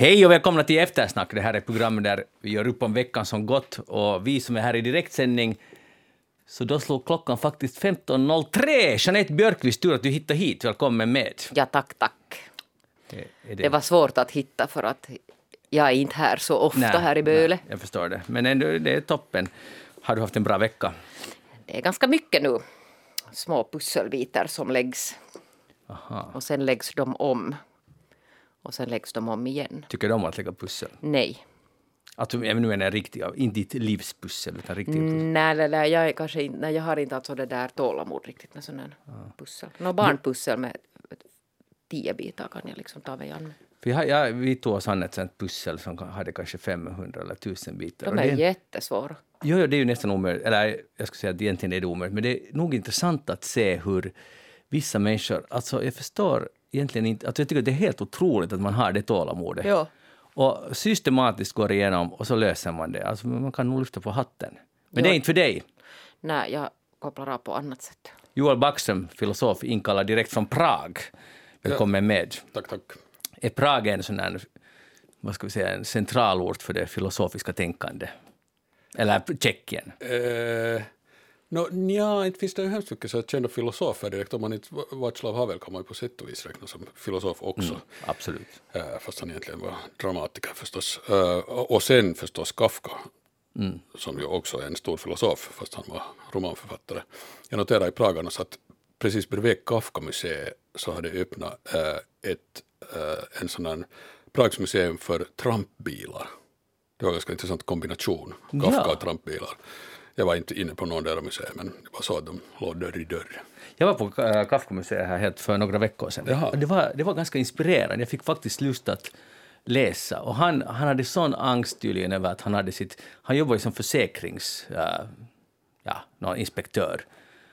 Hej och välkomna till Eftersnack. Det här är programmet där vi gör upp om veckan som gått och vi som är här i direktsändning så då slog klockan faktiskt 15.03. Jeanette Björkqvist, tur att du hittade hit. Välkommen med. Ja, tack, tack. Det, är Det var svårt att hitta för att jag är inte här så ofta Nej, här i Böle. nej, jag förstår det. Men ändå, det är toppen. Har du haft en bra vecka? Det är ganska mycket nu. Små pusselbitar som läggs Aha. och sen läggs de om. Och sen läggs de om igen. Tycker du om att lägga pussel? Nej. Att du, jag menar riktiga, inte ditt livspussel, utan riktiga pussel. Nej, nej, nej, jag, är kanske inte, nej, jag har inte alltså det där tålamod riktigt med sådana pussel. Nå barnpussel med tio bitar kan jag liksom ta mig an. För jag, jag, vi tog oss an ett sånt pussel som hade kanske 500 eller 1000 bitar. De är det, jättesvåra. Jo, jo, det är ju nästan omöjligt. Eller jag skulle säga att egentligen är det omöjligt. Men det är nog intressant att se hur vissa människor... Alltså jag förstår egentligen inte... Alltså jag tycker att det är helt otroligt att man har det tålamodet. Ja. Och systematiskt går igenom och så löser man det. Alltså man kan nog lyfta på hatten. Men det Ja. är inte för dig. Nej, jag kopplar av på annat sätt. Joel Backström, filosof, inkallad direkt från Prag. Välkommen med. Tack, tack. Är Prag en sån här, vad ska vi säga, en centralort för det filosofiska tänkandet? Eller Tjeckien? Eh, no, nja, inte finns det ju hemskt mycket så kända filosofer direkt. Om man inte, Václav Havel kan man ju på sätt och vis räkna som filosof också. Absolut. Eh, fast han egentligen var dramatiker förstås. Eh, och sen förstås Kafka. Som ju också är en stor filosof, fast han var romanförfattare. Jag noterade i Prag annars att precis bredvid Kafka-museet så hade öppnat eh, ett, en sån här Prags museum för trampbilar. Det var en ganska intressant kombination, Kafka Ja. och trampbilar. Jag var inte inne på någon där museer, men det var så att de låg dörr i dörr. Jag var på äh, Kafka-museet här helt för några veckor sedan. Jaha. Det, var, det var ganska inspirerande. Jag fick faktiskt lust att läsa. Och han, han hade sån angst tydligen över att han hade sitt... Han jobbade som försäkrings... äh, ja, någon inspektör.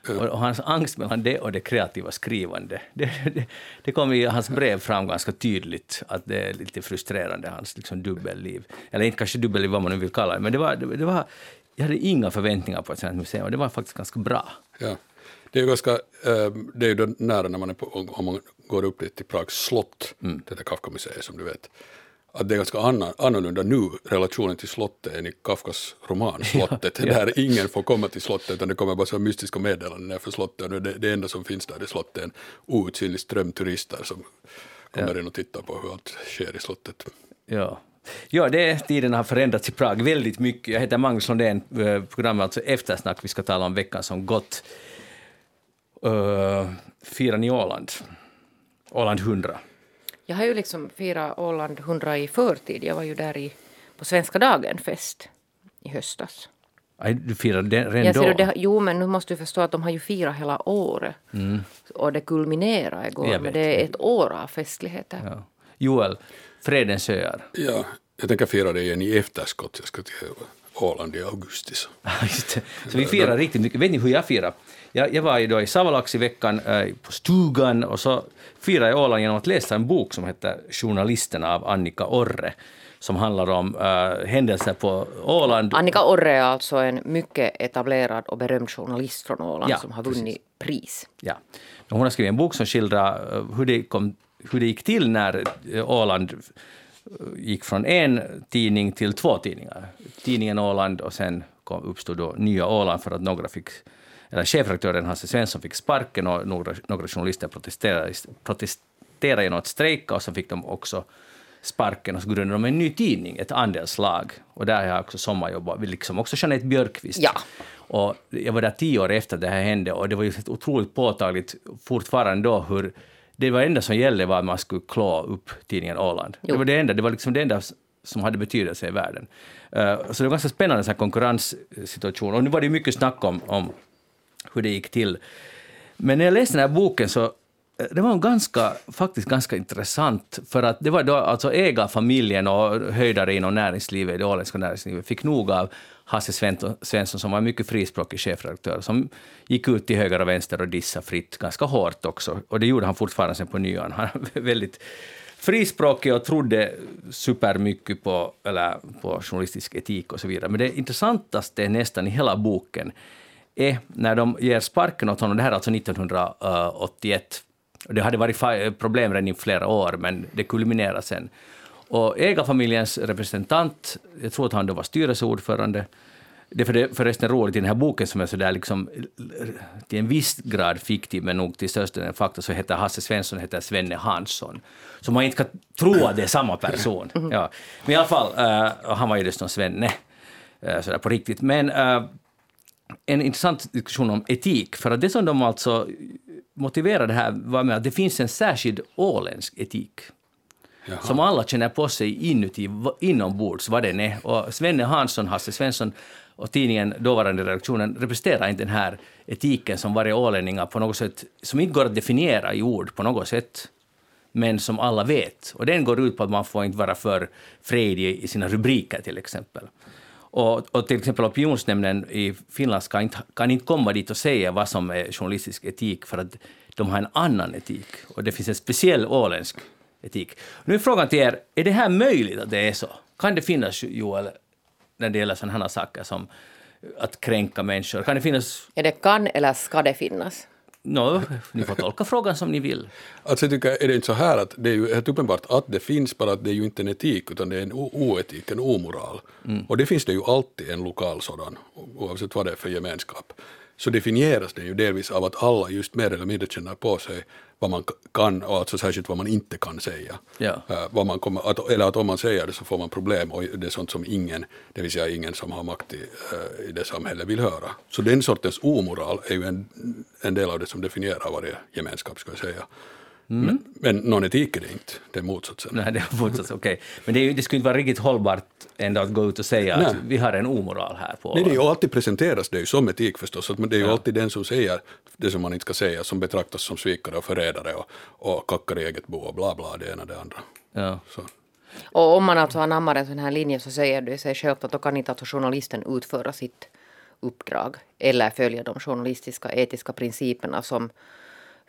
Och, och hans angst mellan det och det kreativa skrivande, det, det, det kom i hans brev fram ganska tydligt att det är lite frustrerande, hans liksom dubbelliv. Eller inte kanske dubbelliv, vad man nu vill kalla det, men det var, det, det var, jag hade inga förväntningar på ett sånt här museum och det var faktiskt ganska bra. Ja. Det är ju ganska, eh, det är ju nära när man är på, om man går upp dit till Prags slott, det där Kafka-museet som du vet, att det är ganska annorlunda nu, relationen till slottet än i Kafkas roman Slottet, där ingen får komma till slottet utan det kommer bara så mystiska meddelanden nerför slottet och det, det enda som finns där i slottet är en outsinlig ström turister som kommer in och tittar på hur allt sker i slottet. Ja. Ja, det, tiden har förändrats i Prag väldigt mycket. Jag heter Magnus Lundén, eh, programmet alltså Eftersnack. Vi ska tala om veckan som gått. Uh, firar ni Åland? Åland 100. Jag har ju liksom firat Åland 100 i förtid. Jag var ju där i, på Svenska dagen-fest i höstas. Aj, du firade den redan då? det, jo, men nu måste du förstå att de har ju firat hela året. Och det kulminerade igår. Mm. Men det är ett år av festligheter. Ja. Joel, Fredens öar. Ja, jag tänker fira det igen i efterskott, jag ska till Åland i augusti. Så. Så vi firar riktigt mycket. Vet ni hur jag firar? Jag, jag var ju då i Savolax i veckan eh, på stugan och så firade jag Åland genom att läsa en bok som heter Journalisterna av Annika Orre som handlar om eh, händelser på Åland. Annika Orre är alltså en mycket etablerad och berömd journalist från Åland Ja, som har vunnit pris. Ja. Hon har skrivit en bok som skildrar eh, hur det, kom, hur det gick till när eh, Åland eh, gick från en tidning till två tidningar. Tidningen Åland och sen kom, uppstod då Nya Åland för att några fick eller chefredaktören Hasse Svensson fick sparken och några, några journalister protesterade, protesterade genom att strejka och så fick de också sparken och så grundade de en ny tidning, ett andelslag. Och där har jag också sommarjobbat, liksom också Jeanette Björkqvist. Ja. Och jag var där tio år efter det här hände och det var ju otroligt påtagligt fortfarande då hur det var enda som gällde var att man skulle klå upp tidningen Åland. Jo. Det var det enda, det var liksom det enda som hade betydelse i världen. Eh, så det var ganska spännande så här konkurrenssituation. Och nu var det mycket snack om, om hur det gick till. Men när jag läste den här boken så eh, det var ganska, faktiskt ganska intressant, för att det var då alltså ägarfamiljen och höjdare inom näringslivet, det åländska näringslivet, fick nog av Hasse Svensson, som var en mycket frispråkig chefredaktör, som gick ut till höger och vänster och dissade fritt, ganska hårt också. Och det gjorde han fortfarande sen på nyan. Han var väldigt frispråkig och trodde supermycket på, eller på journalistisk etik och så vidare. Men det intressantaste nästan i hela boken är när de ger sparken åt honom, det här är alltså 1981, det hade varit problem redan i flera år, men det kulminerar sen. Och ägarfamiljens representant, jag tror att han då var styrelseordförande, det är för det, förresten roligt i den här boken som är så där liksom, till en viss grad fiktiv, men nog till största delen fakta, så heter Hasse Svensson heter Svenne Hansson. Så man inte kan tro att det är samma person. Ja. Men i alla fall, uh, han var ju dessutom Svenne, uh, sådär på riktigt. Men uh, en intressant diskussion om etik, för att det som de alltså motiverade här var med att det finns en särskild åländsk etik. Jaha. som alla känner på sig inuti, inombords, vad den är. Och Svenne Hansson, Hasse Svensson och tidningen, dåvarande redaktionen, representerar inte den här etiken som varje ålänningar på något sätt, som inte går att definiera i ord på något sätt, men som alla vet. Och den går ut på att man får inte vara för fredig i sina rubriker till exempel. Och, och, till exempel opinionsnämnden i Finland ska inte, kan inte komma dit och säga vad som är journalistisk etik, för att de har en annan etik. Och det finns en speciell åländsk etik. Nu är frågan till er, är det här möjligt att det är så? Kan det finnas, Joel, när det gäller sådana här saker som att kränka människor? Kan det finnas... Är det kan eller ska det finnas? No, ni får tolka frågan som ni vill. Alltså jag tycker, är det inte så här att det är ju helt uppenbart att det finns, bara att det är ju inte en etik, utan det är en oetik, en omoral. Mm. Och det finns det ju alltid en lokal sådan, oavsett vad det är för gemenskap. Så definieras det ju delvis av att alla just mer eller mindre känner på sig vad man kan och alltså särskilt vad man inte kan säga. Ja. Uh, vad man kommer, att, eller att om man säger det så får man problem och det är sånt som ingen, det vill säga ingen som har makt i, uh, i det samhället vill höra. Så den sortens omoral är ju en, en del av det som definierar varje gemenskap, ska jag säga. Mm. Men, men någon etik är det inte, det är motsatsen. Nej, det är motsatsen, okej. Okay. Men det, är, det skulle inte vara riktigt hållbart ändå att gå ut och säga Nej. att vi har en omoral här på... Nej, det är ju alltid presenteras det ju som etik förstås, men det är ju ja. alltid den som säger det som man inte ska säga som betraktas som svikare och förrädare och, och kackar i eget bo och bla bla, det ena det andra. Ja. Så. Och om man alltså anammar en sån här linje så säger det sig självt att då kan inte alltså journalisten utföra sitt uppdrag eller följa de journalistiska etiska principerna som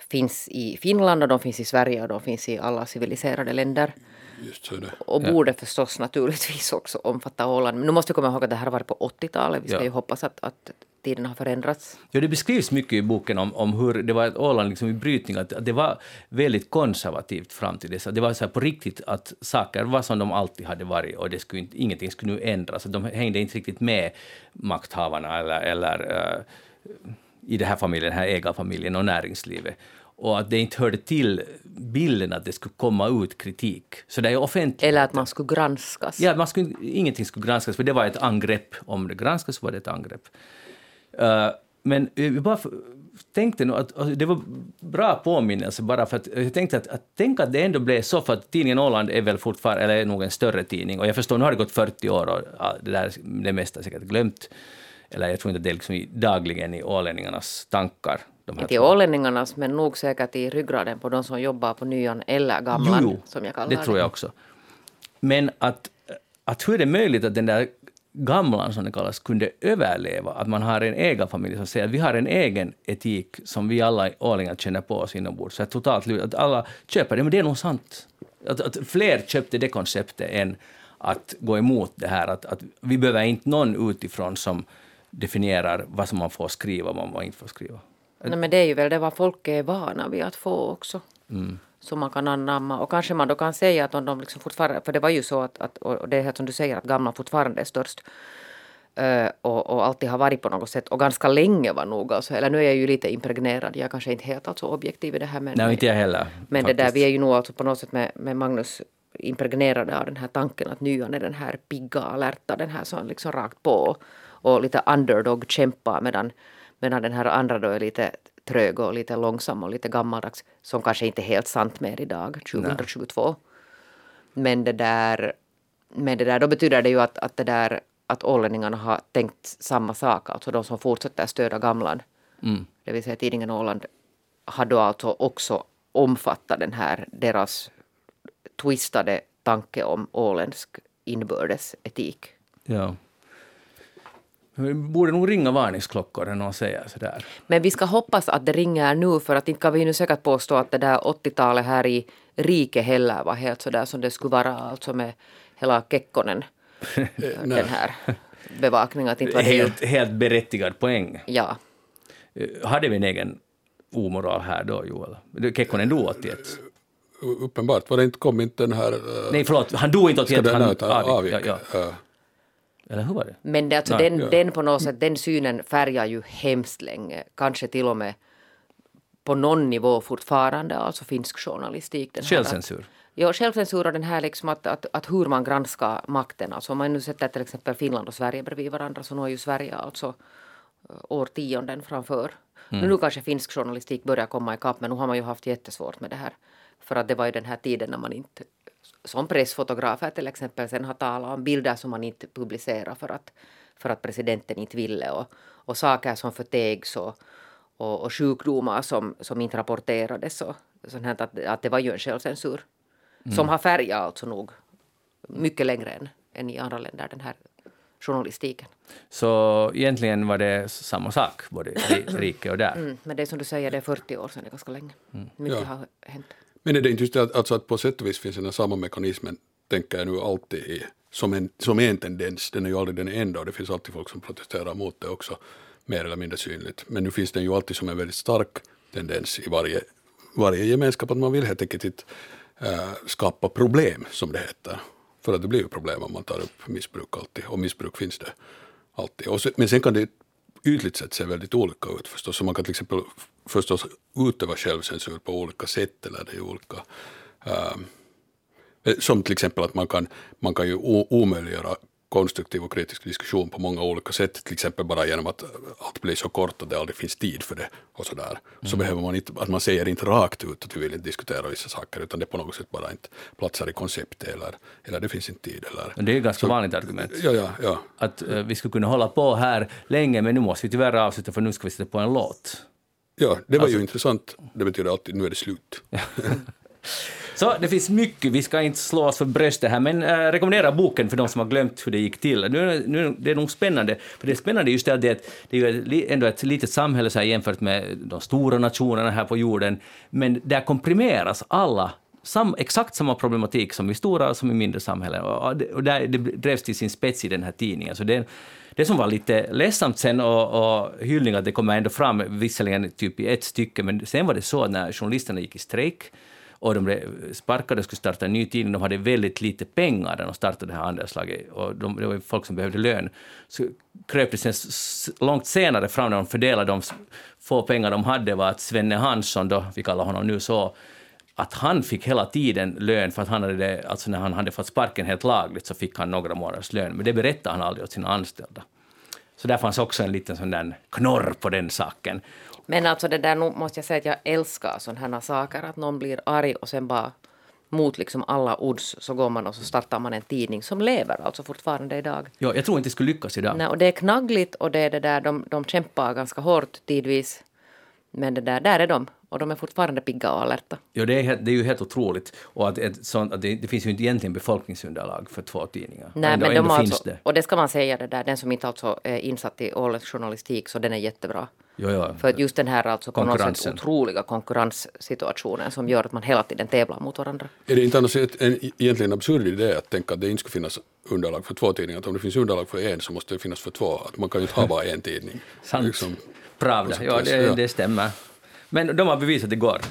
finns i Finland och de finns i Sverige och de finns i alla civiliserade länder. Just så det. Och borde ja. förstås naturligtvis också omfatta Åland. Men nu måste vi komma ihåg att det här har varit på 80-talet. Vi ska ja. ju hoppas att, att tiden har förändrats. Ja, det beskrivs mycket i boken om, om hur det var ett Åland liksom i brytning, att, att det var väldigt konservativt fram till dess. Det var så på riktigt att saker var som de alltid hade varit och det skulle inte, ingenting skulle nu ändras. De hängde inte riktigt med makthavarna eller, eller uh, i den här familjen, den här ägarfamiljen och näringslivet. Och att det inte hörde till bilden att det skulle komma ut kritik. Så det är offentligt. Eller att man skulle granskas. Ja, man skulle, ingenting skulle granskas, för det var ett angrepp. Om det granskas var det ett angrepp. Uh, men vi bara tänkte nog att alltså, det var bra påminnelse bara för att jag tänkte att, att tänk att det ändå blev så för att tidningen Åland är väl fortfarande, eller är nog en större tidning och jag förstår nu har det gått 40 år och det där det mesta är säkert glömt eller jag tror inte det är liksom dagligen i ålänningarnas tankar. Inte i ålänningarnas, men nog säkert i ryggraden på de som jobbar på nyan eller gamlan, jo, som jag kallar det. det tror jag också. Men att, att hur är det möjligt att den där gamlan, som det kallas, kunde överleva? Att man har en ägarfamilj som säger att vi har en egen etik som vi alla ålänningar känner på oss inombords. Så totalt att alla köper det, men det är nog sant. Att, att fler köpte det konceptet än att gå emot det här. Att, att vi behöver inte någon utifrån som definierar vad som man får skriva och vad man inte får skriva. Nej, men det är ju väl det vad folk är vana vid att få också. Mm. Som man kan anamma. Och kanske man då kan säga att om de liksom fortfarande, för det var ju så att, att och det är helt som du säger, att gamla fortfarande är störst. Uh, och, och, alltid har varit på något sätt och ganska länge var nog alltså, eller nu är jag ju lite impregnerad, jag kanske inte helt alltså objektiv i det här men, Nej, inte jag heller. Men faktiskt. det där, vi är ju nog alltså på något sätt med, med Magnus impregnerade av den här tanken att nyan är den här pigga, alerta, den här som liksom rakt på och lite underdog kämpar medan, medan den här andra då är lite trög och lite långsam och lite gammaldags som kanske inte är helt sant mer idag, 2022. Nej. Men det där, men det där, då betyder det ju att, att det där att ålänningarna har tänkt samma sak, alltså de som fortsätter stödja gamlan. Mm. Det vill säga tidningen Åland har då alltså också omfattat den här deras twistade tanke om åländsk inbördes etik. Ja. Vi borde nog ringa varningsklockor när någon säger sådär. Men vi ska hoppas att det ringer nu för att inte kan vi nu säkert påstå att det där 80-talet här i riket heller var helt sådär som det skulle vara alltså med hela Kekkonen. den här bevakningen. Att inte var det helt, helt berättigad poäng. Ja. Hade vi en egen omoral här då, Joel? Kekkonen dog 81? uppenbart. Var det inte, kom inte den här... eh, Nej, förlåt, han dog inte åt ska hjärt, den han här ta avgick. avgick? Ja, ja. Eller hur var det? Men det, alltså Nej, den, ja. den på något sätt, den synen färgar ju hemskt länge, kanske till och med på någon nivå fortfarande, alltså finsk journalistik. Den här- Självcensur. Ja, självcensur och den här liksom att, att, att hur man granskar makten. Alltså om man nu sätter till exempel Finland och Sverige bredvid varandra så nu har ju Sverige alltså eh, årtionden framför. Nu kanske finsk journalistik börjar komma ikapp men nu har man ju haft jättesvårt med det här. För att det var ju den här tiden när man inte som pressfotografer till exempel sen har talat om bilder som man inte publicerar för att, för att presidenten inte ville och, och saker som förtegs och, och, och sjukdomar som, som inte rapporterades och sånt här, att, att det var ju en självcensur som har färgat alltså nog mycket längre än, än i andra länder den här journalistiken. Så egentligen var det samma sak, både i rike och där. Mm, men det är som du säger, det är 40 år sedan, det är ganska länge. Mycket Ja. har hänt. Men är det inte just det att, alltså att på sätt och vis finns den här samma mekanismen, tänker jag nu alltid i, som, en, som är en tendens, den är ju aldrig den enda och det finns alltid folk som protesterar mot det också, mer eller mindre synligt. Men nu finns den ju alltid som en väldigt stark tendens i varje, varje gemenskap att man vill helt enkelt inte äh, skapa problem, som det heter. För att det blir ju problem om man tar upp missbruk alltid, och missbruk finns det alltid. Och så, men sen kan det ytligt sett ser väldigt olika ut förstås. Så man kan till exempel förstås utöva självcensur på olika sätt eller det är olika äh, som till exempel att man kan, man kan ju omöjliggöra konstruktiv och kritisk diskussion på många olika sätt, till exempel bara genom att allt blir så kort att det aldrig finns tid för det och sådär. Så behöver man inte, att man säger inte rakt ut att vi vill inte diskutera vissa saker, utan det på något sätt bara inte platsar i konceptet eller, eller det finns inte tid eller... Det är ju ganska vanligt argument. Ja, ja, ja. Att eh, vi skulle kunna hålla på här länge, men nu måste vi tyvärr avsluta för nu ska vi sätta på en låt. Ja, det var Alltså- ju intressant. Det betyder alltid nu är det slut. Så det finns mycket, vi ska inte slå oss för bröstet här, men äh, rekommendera boken för de som har glömt hur det gick till. Nu, nu, det är nog spännande, för det är spännande just det att det är, det är ju ändå ett litet samhälle så här jämfört med de stora nationerna här på jorden, men där komprimeras alla sam, exakt samma problematik som i stora som i mindre samhällen. Och, det- och där, det drevs till sin spets i den här tidningen. Så det, det som var lite ledsamt sen och, och hyllning att det kommer ändå fram, visserligen typ i ett stycke, men sen var det så att när journalisterna gick i strejk och de blev sparkade och skulle starta en ny tidning. De hade väldigt lite pengar när de startade det här andelslaget och de, det var ju folk som behövde lön. Så kröp det sen långt senare fram när de fördelade de få pengar de hade var att Svenne Hansson, då, vi kallar honom nu så, att han fick hela tiden lön för att han hade det, alltså när han hade fått sparken helt lagligt så fick han några månaders lön, men det berättade han aldrig åt sina anställda. Så där fanns också en liten sån där knorr på den saken. Men alltså det där, nu måste jag säga att jag älskar sådana här saker, att någon blir arg och sen bara mot liksom alla odds så går man och så startar man en tidning som lever alltså fortfarande idag. Ja, jag tror inte det skulle lyckas idag. Nej, och det är knaggligt och det är det där, de, de kämpar ganska hårt tidvis. Men det där, där är de och de är fortfarande pigga och alerta. Ja, det är, det är ju helt otroligt. Och att, ett sånt, att det, det finns ju inte egentligen befolkningsunderlag för två tidningar. Nej, ändå, men de ändå finns alltså, det. och det ska man säga det där, den som inte alltså är insatt i årets journalistik så den är jättebra. Jo, jo. För att just den här alltså Konkurrensen. otroliga konkurrenssituationen som gör att man hela tiden tävlar mot varandra. Är det inte annars ett, en egentligen absurd idé att tänka att det inte ska finnas underlag för två tidningar? Att om det finns underlag för en så måste det finnas för två. Att man kan ju inte ha bara en tidning. Sant. Liksom, Pravda. på Ja, det, ja. det stämmer. Men de har bevisat att det går.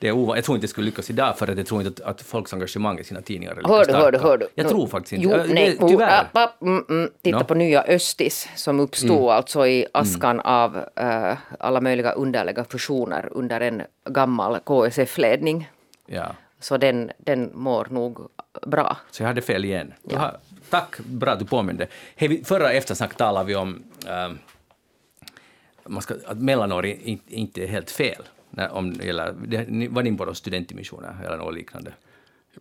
Det är ova- jag tror inte det skulle lyckas idag, för att jag tror inte att, att folks engagemang i sina tidningar är lika Hör du, hör du, hör du. Jag tror faktiskt inte. Jo, Äh, nej, det, tyvärr. app, app, mm, mm. Titta Nå. på nya Östis som uppstod alltså i askan av eh, alla möjliga underliga fusioner under en gammal KSF-ledning. Ja. Så den, den mår nog bra. Så jag hade fel igen. Jag har, tack, bra att du påminde. Hey, förra eftersnack talade vi om ähm, man ska, att mellanår in- inte är helt fel. När, om det gäller, det, var ni på studentdimensioner eller något liknande?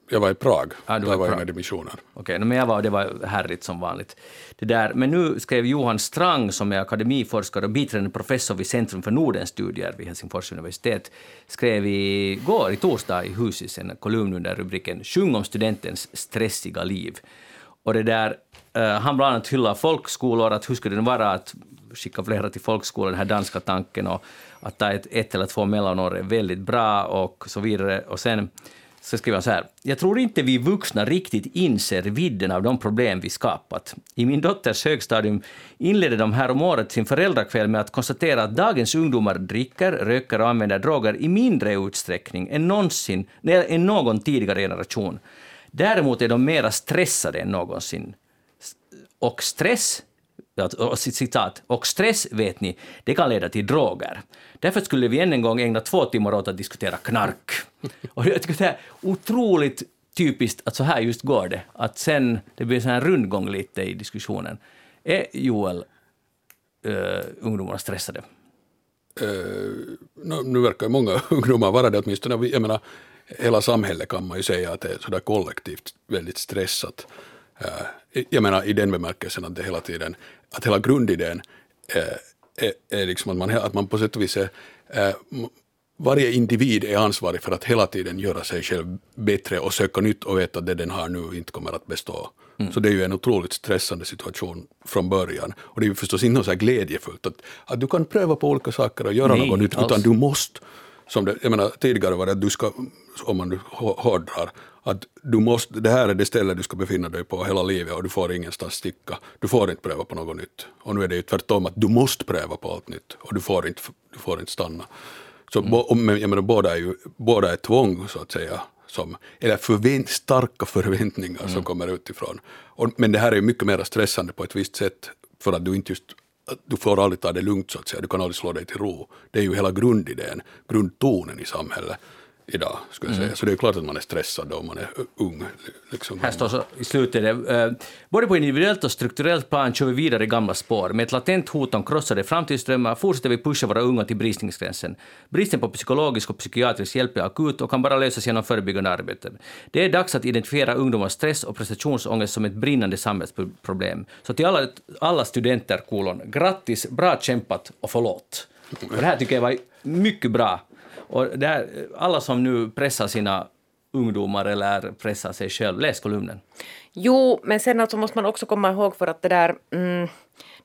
Jag var i Prag. Ah, du var Där i var jag med dimensioner. Okej, no, men jag var, det var härligt som vanligt. Det där. Men nu skrev Johan Strang, som är akademiforskare och biträdande professor vid Centrum för Nordenstudier vid Helsingfors universitet, skrev igår, i torsdag, i Husis en kolumn under rubriken ”Sjung om studentens stressiga liv”. Och det där, eh, han bland annat hyllar folkskolor, att hur skulle det vara att skicka flera till folkskolan, den här danska tanken, och att ta ett, ett eller två mellanår är väldigt bra och så vidare. Och sen så skriver han så här. Jag tror inte vi vuxna riktigt inser vidden av de problem vi skapat. I min dotters högstadium inledde de här om året sin föräldrakväll med att konstatera att dagens ungdomar dricker, röker och använder droger i mindre utsträckning än, någonsin, än någon tidigare generation. Däremot är de mera stressade än någonsin. Och stress citat, och stress vet ni, det kan leda till droger. Därför skulle vi än en gång ägna två timmar åt att diskutera knark. Och jag tycker det är otroligt typiskt att så här just går det, att sen det blir så här rundgång lite i diskussionen. Är Joel uh, ungdomarna stressade? Uh, nu verkar många ungdomar vara det åtminstone. Jag menar, hela samhället kan man ju säga att det är sådär kollektivt väldigt stressat. Uh, jag menar i den bemärkelsen att det hela tiden, att hela grundidén uh, är, är liksom att man, att man på sätt och vis är, varje individ är ansvarig för att hela tiden göra sig själv bättre och söka nytt och veta att det den har nu inte kommer att bestå. Mm. Så det är ju en otroligt stressande situation från början. Och det är ju förstås inte så här glädjefullt att, att du kan pröva på olika saker och göra Nej, något nytt, utan du måste. Som det, jag menar, tidigare var det att du ska, om man hårdrar, att du måste, det här är det ställe du ska befinna dig på hela livet och du får ingenstans sticka. Du får inte pröva på något nytt. Och nu är det ju tvärtom att du måste pröva på allt nytt och du får inte, du får inte stanna. Så mm. jag menar, båda, är ju, båda är tvång, så att säga, som, eller förvänt, starka förväntningar mm. som kommer utifrån. Och, men det här är ju mycket mer stressande på ett visst sätt, för att du inte just du får aldrig ta det lugnt så att säga, du kan aldrig slå dig till ro. Det är ju hela grundidén, grundtonen i samhället idag. Skulle jag säga. Mm. Så det är klart att man är stressad om man är ung. Liksom. Här står så i slutet, eh, både på individuellt och strukturellt plan kör vi vidare i gamla spår. Med ett latent hot om krossade framtidsdrömmar fortsätter vi pusha våra unga till bristningsgränsen. Bristen på psykologisk och psykiatrisk hjälp är akut och kan bara lösas genom förebyggande arbete. Det är dags att identifiera ungdomars stress och prestationsångest som ett brinnande samhällsproblem. Så till alla, alla studenter, kolon, grattis, bra kämpat och förlåt. Och det här tycker jag var mycket bra och där, alla som nu pressar sina ungdomar eller pressar sig själv, läs kolumnen. Jo, men sen alltså måste man också komma ihåg för att det där mm,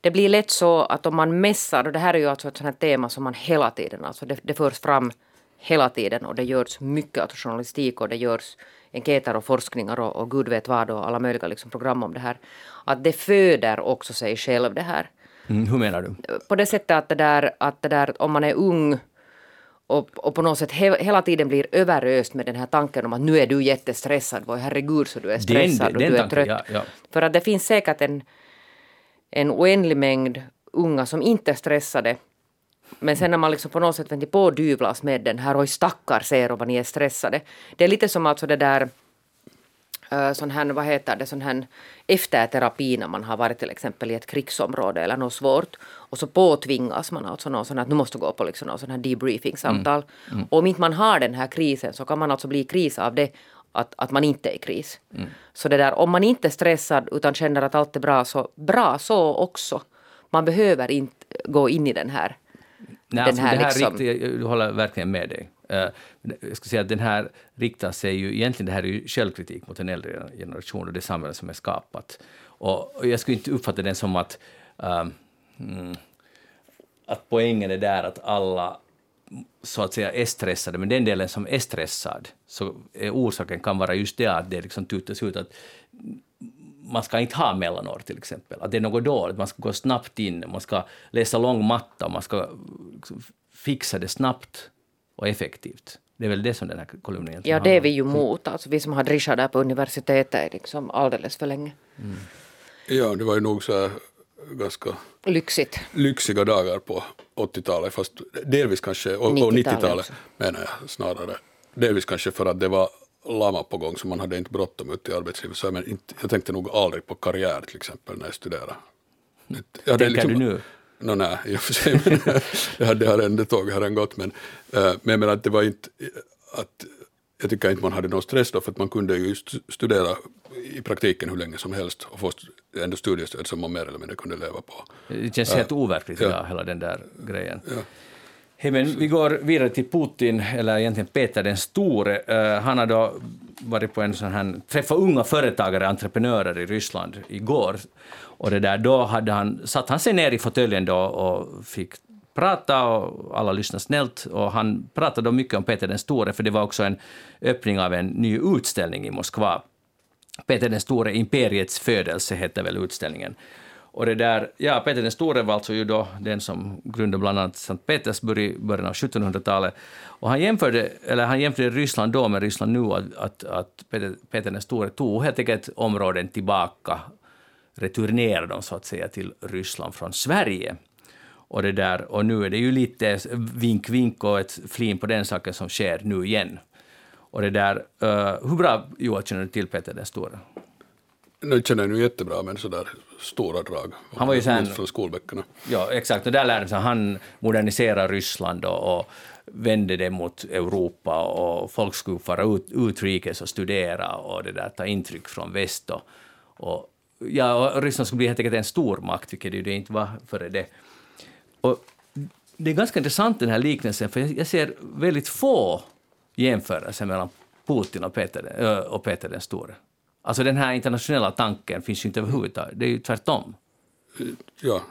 det blir lätt så att om man mässar, och det här är ju alltså ett sånt här tema som man hela tiden, alltså det, det förs fram hela tiden och det görs mycket alltså journalistik och det görs enkäter och forskningar och, och gud vet vad och alla möjliga liksom program om det här. Att det föder också sig själv det här. Mm, hur menar du? På det sättet att det där, att det där om man är ung och, och på något sätt he, hela tiden blir överöst med den här tanken om att nu är du jättestressad, Voi, herregud så du är stressad den, och den du är trött. Ja, ja. För att det finns säkert en, en oändlig mängd unga som inte är stressade men sen när man liksom på något sätt vänder på dyvlas med den här, oj stackars er vad ni är stressade. Det är lite som alltså det där sån här, vad heter det, sån här efterterapi när man har varit till exempel i ett krigsområde eller något svårt och så påtvingas man alltså någon sån att nu måste gå på liksom någon sån här debriefing-samtal. Mm. Mm. Och om inte man har den här krisen så kan man alltså bli i kris av det att, att man inte är i kris. Mm. Så det där, om man inte är stressad utan känner att allt är bra så bra så också. Man behöver inte gå in i den här Nej, den alltså här, det här liksom... riktigt, jag håller verkligen med dig. Eh, jag ska säga att den här riktar sig ju, egentligen det här är ju självkritik mot en äldre generation och det samhälle som är skapat. Och, och jag skulle inte uppfatta den som att, um, att poängen är där att alla så att säga är stressade, men den delen som är stressad, så är orsaken kan vara just det att det liksom tutas ut att man ska inte ha mellanår till exempel, att det är något dåligt, man ska gå snabbt in, man ska läsa lång matta, man ska liksom fixa det snabbt och effektivt. Det är väl det som den här kolumnen egentligen Ja, det är vi ju mot, alltså vi som har drischat där på universitetet liksom alldeles för länge. Mm. Ja, det var ju nog så här ganska Lyxigt. lyxiga dagar på 80-talet, fast delvis kanske, och 90-talet 90 menar jag snarare. Delvis kanske för att det var lama på gång så man hade inte bråttom ut i arbetslivet. Så jag, inte, jag tänkte nog aldrig på karriär till exempel när jag studerade. Jag Tänker liksom, du nu? No, nej, i och för sig. det hade redan, det tåget hade gått. Men, uh, men jag menar att det var inte att jag tycker inte man hade någon stress då för att man kunde ju studera i praktiken hur länge som helst och få ändå studiestöd som man mer eller mindre kunde leva på. Det känns helt overkligt ja. idag, hela den där grejen. Ja. Hey, men vi går vidare till Putin, eller egentligen Peter den store. Uh, han har då varit på en sån här, träffa unga företagare, entreprenörer i Ryssland igår. Och det där, då hade han, satt han sig ner i fåtöljen då och fick prata och alla lyssnade snällt. Och han pratade då mycket om Peter den store, för det var också en öppning av en ny utställning i Moskva. Peter den store, Imperiets födelse, hette väl utställningen. Och det där, ja, Peter den store var alltså ju då den som grundade bland annat Sankt Petersburg i början av 1700-talet. Och han jämförde, eller han jämförde Ryssland då med Ryssland nu, att, att, att Peter, Peter den store tog helt enkelt områden tillbaka, returnerade dem så att säga till Ryssland från Sverige. Och, det där, och nu är det ju lite vink-vink och ett flin på den saken som sker nu igen. Och det där, uh, hur bra Johan känner du till Peter den store? Nu känner jag nu jättebra, men sådär stora drag. Han var ju sen, från skolböckerna. Ja, exakt. Och där lärde sig han modernisera Ryssland och, och vände det mot Europa och folk skulle fara ut, utrikes och studera och det där, ta intryck från väst. Och, och, ja, Ryssland skulle bli helt enkelt en stormakt, vilket det ju inte var före det. Och det är ganska intressant den här liknelsen, för jag ser väldigt få jämförelser mellan Putin och Peter, och Peter den store. Alltså den här internationella tanken finns ju inte överhuvudtaget, det är ju tvärtom. Ja,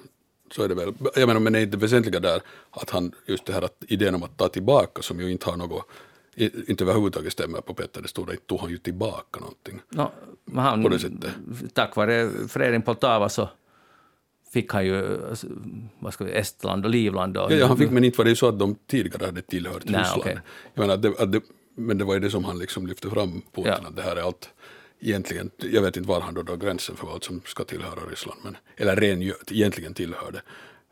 så är det väl. Jag menar, men är inte väsentliga där att han, just det här att idén om att ta tillbaka som ju inte har något inte överhuvudtaget stämmer på Petter det Stora, inte tog han ju tillbaka någonting. No, han, på det sättet. Tack vare freden Poltava så fick han ju alltså, vad ska vi, Estland och Livland. Och, ja, ja, han fick, men inte var det ju så att de tidigare hade tillhört Nej, Ryssland. Okay. Jag menar, det, det, men det var ju det som han liksom lyfte fram, Putin, ja. att det här är allt egentligen, jag vet inte var han då drar gränsen för vad som ska tillhöra Ryssland, men, eller ren, egentligen tillhör det.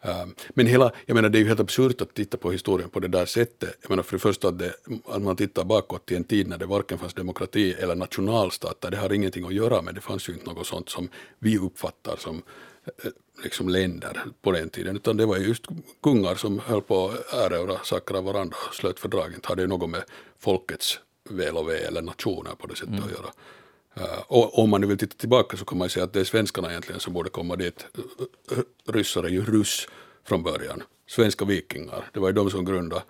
Um, men hela, jag menar det är ju helt absurt att titta på historien på det där sättet. Jag menar för det första att, det, att man tittar bakåt till en tid när det varken fanns demokrati eller nationalstater, det har ingenting att göra med, det fanns ju inte något sånt som vi uppfattar som eh, liksom länder på den tiden, utan det var just kungar som höll på att erövra saker av varandra och slöt fördrag. Inte hade något med folkets väl och ve eller nationer på det sättet mm. att göra. Och om man nu vill titta tillbaka så kan man säga att det är svenskarna egentligen som borde komma dit. Ryssar är ju ryss från början, svenska vikingar, det var ju de som grundade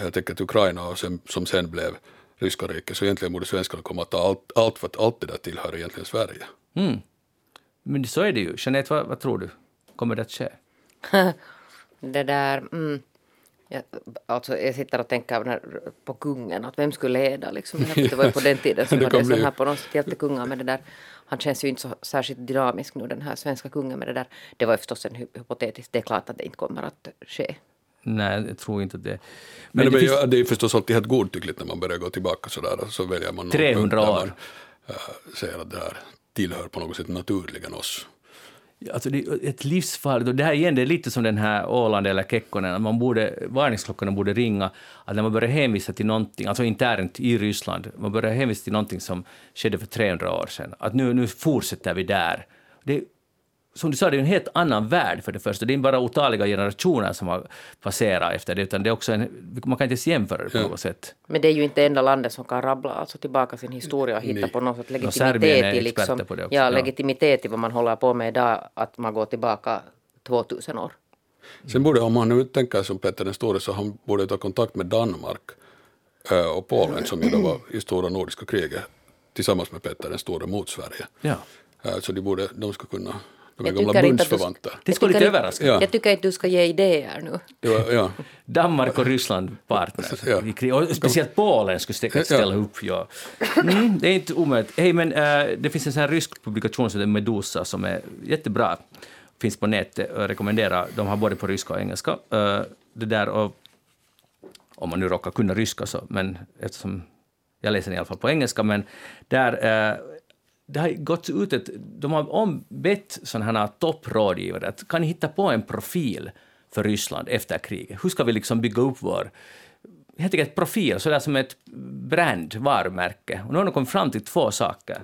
helt enkelt Ukraina och sen, som sen blev ryska riket, så egentligen borde svenskarna komma att ta allt, allt för att allt det där tillhör egentligen Sverige. Mm. Men så är det ju. Jeanette, vad, vad tror du? Kommer det att ske? det där... Mm. Jag, alltså jag sitter och tänker på kungen, att vem skulle leda liksom. Det var ju på den tiden som hade sån här på något sätt hjältekungar med det där. Han känns ju inte så särskilt dynamisk nu den här svenska kungen med det där. Det var ju förstås en hypotetisk, det är klart att det inte kommer att ske. Nej, jag tror inte det. Men, Men det, det, finns... det är förstås alltid helt godtyckligt när man börjar gå tillbaka sådär, så väljer man 300 år. Man, äh, säger att det här tillhör på något sätt naturligen oss. Alltså det är ett livsfarligt, och det här igen det är lite som den här Åland eller Kekkonen, man borde, varningsklockorna borde ringa, att när man börjar hänvisa till någonting, alltså internt i Ryssland, man börjar hänvisa till någonting som skedde för 300 år sedan, att nu, nu fortsätter vi där. Det, som du sa, det är en helt annan värld för det första. Det är inte bara otaliga generationer som har passerat efter det, utan det är också en, man kan inte ens jämföra det på något sätt. Men det är ju inte enda landet som kan rabbla alltså tillbaka sin historia och hitta Nej. på något sätt legitimitet, i, liksom, på det också. Ja, legitimitet i vad man håller på med idag, att man går tillbaka 2000 år. Sen borde, om man nu tänker som Petter den store, så han borde ta kontakt med Danmark och Polen som ju då var i stora nordiska kriget tillsammans med Petter den store mot Sverige. Ja. Så de, borde, de skulle kunna de är gamla bundsförvanter. Det skulle lite överraska. Ja. Jag tycker inte du ska ge idéer nu. Ja, ja. Danmark och Ryssland partners. ja. Och speciellt Polen skulle säkert ställa upp. Ja. Mm, det är inte omöjligt. Hey, men, uh, det finns en sån här rysk publikation som heter Medusa som är jättebra. Finns på nätet. Jag rekommenderar. De har både på ryska och engelska. Uh, det där och, om man nu råkar kunna ryska så, men eftersom jag läser den i alla fall på engelska, men där uh, det har gått ut ett, de har ombett sådana här topprådgivare att kan ni hitta på en profil för Ryssland efter kriget? Hur ska vi liksom bygga upp vår helt enkelt profil, sådär som ett brand, varumärke. Och nu har de kommit fram till två saker.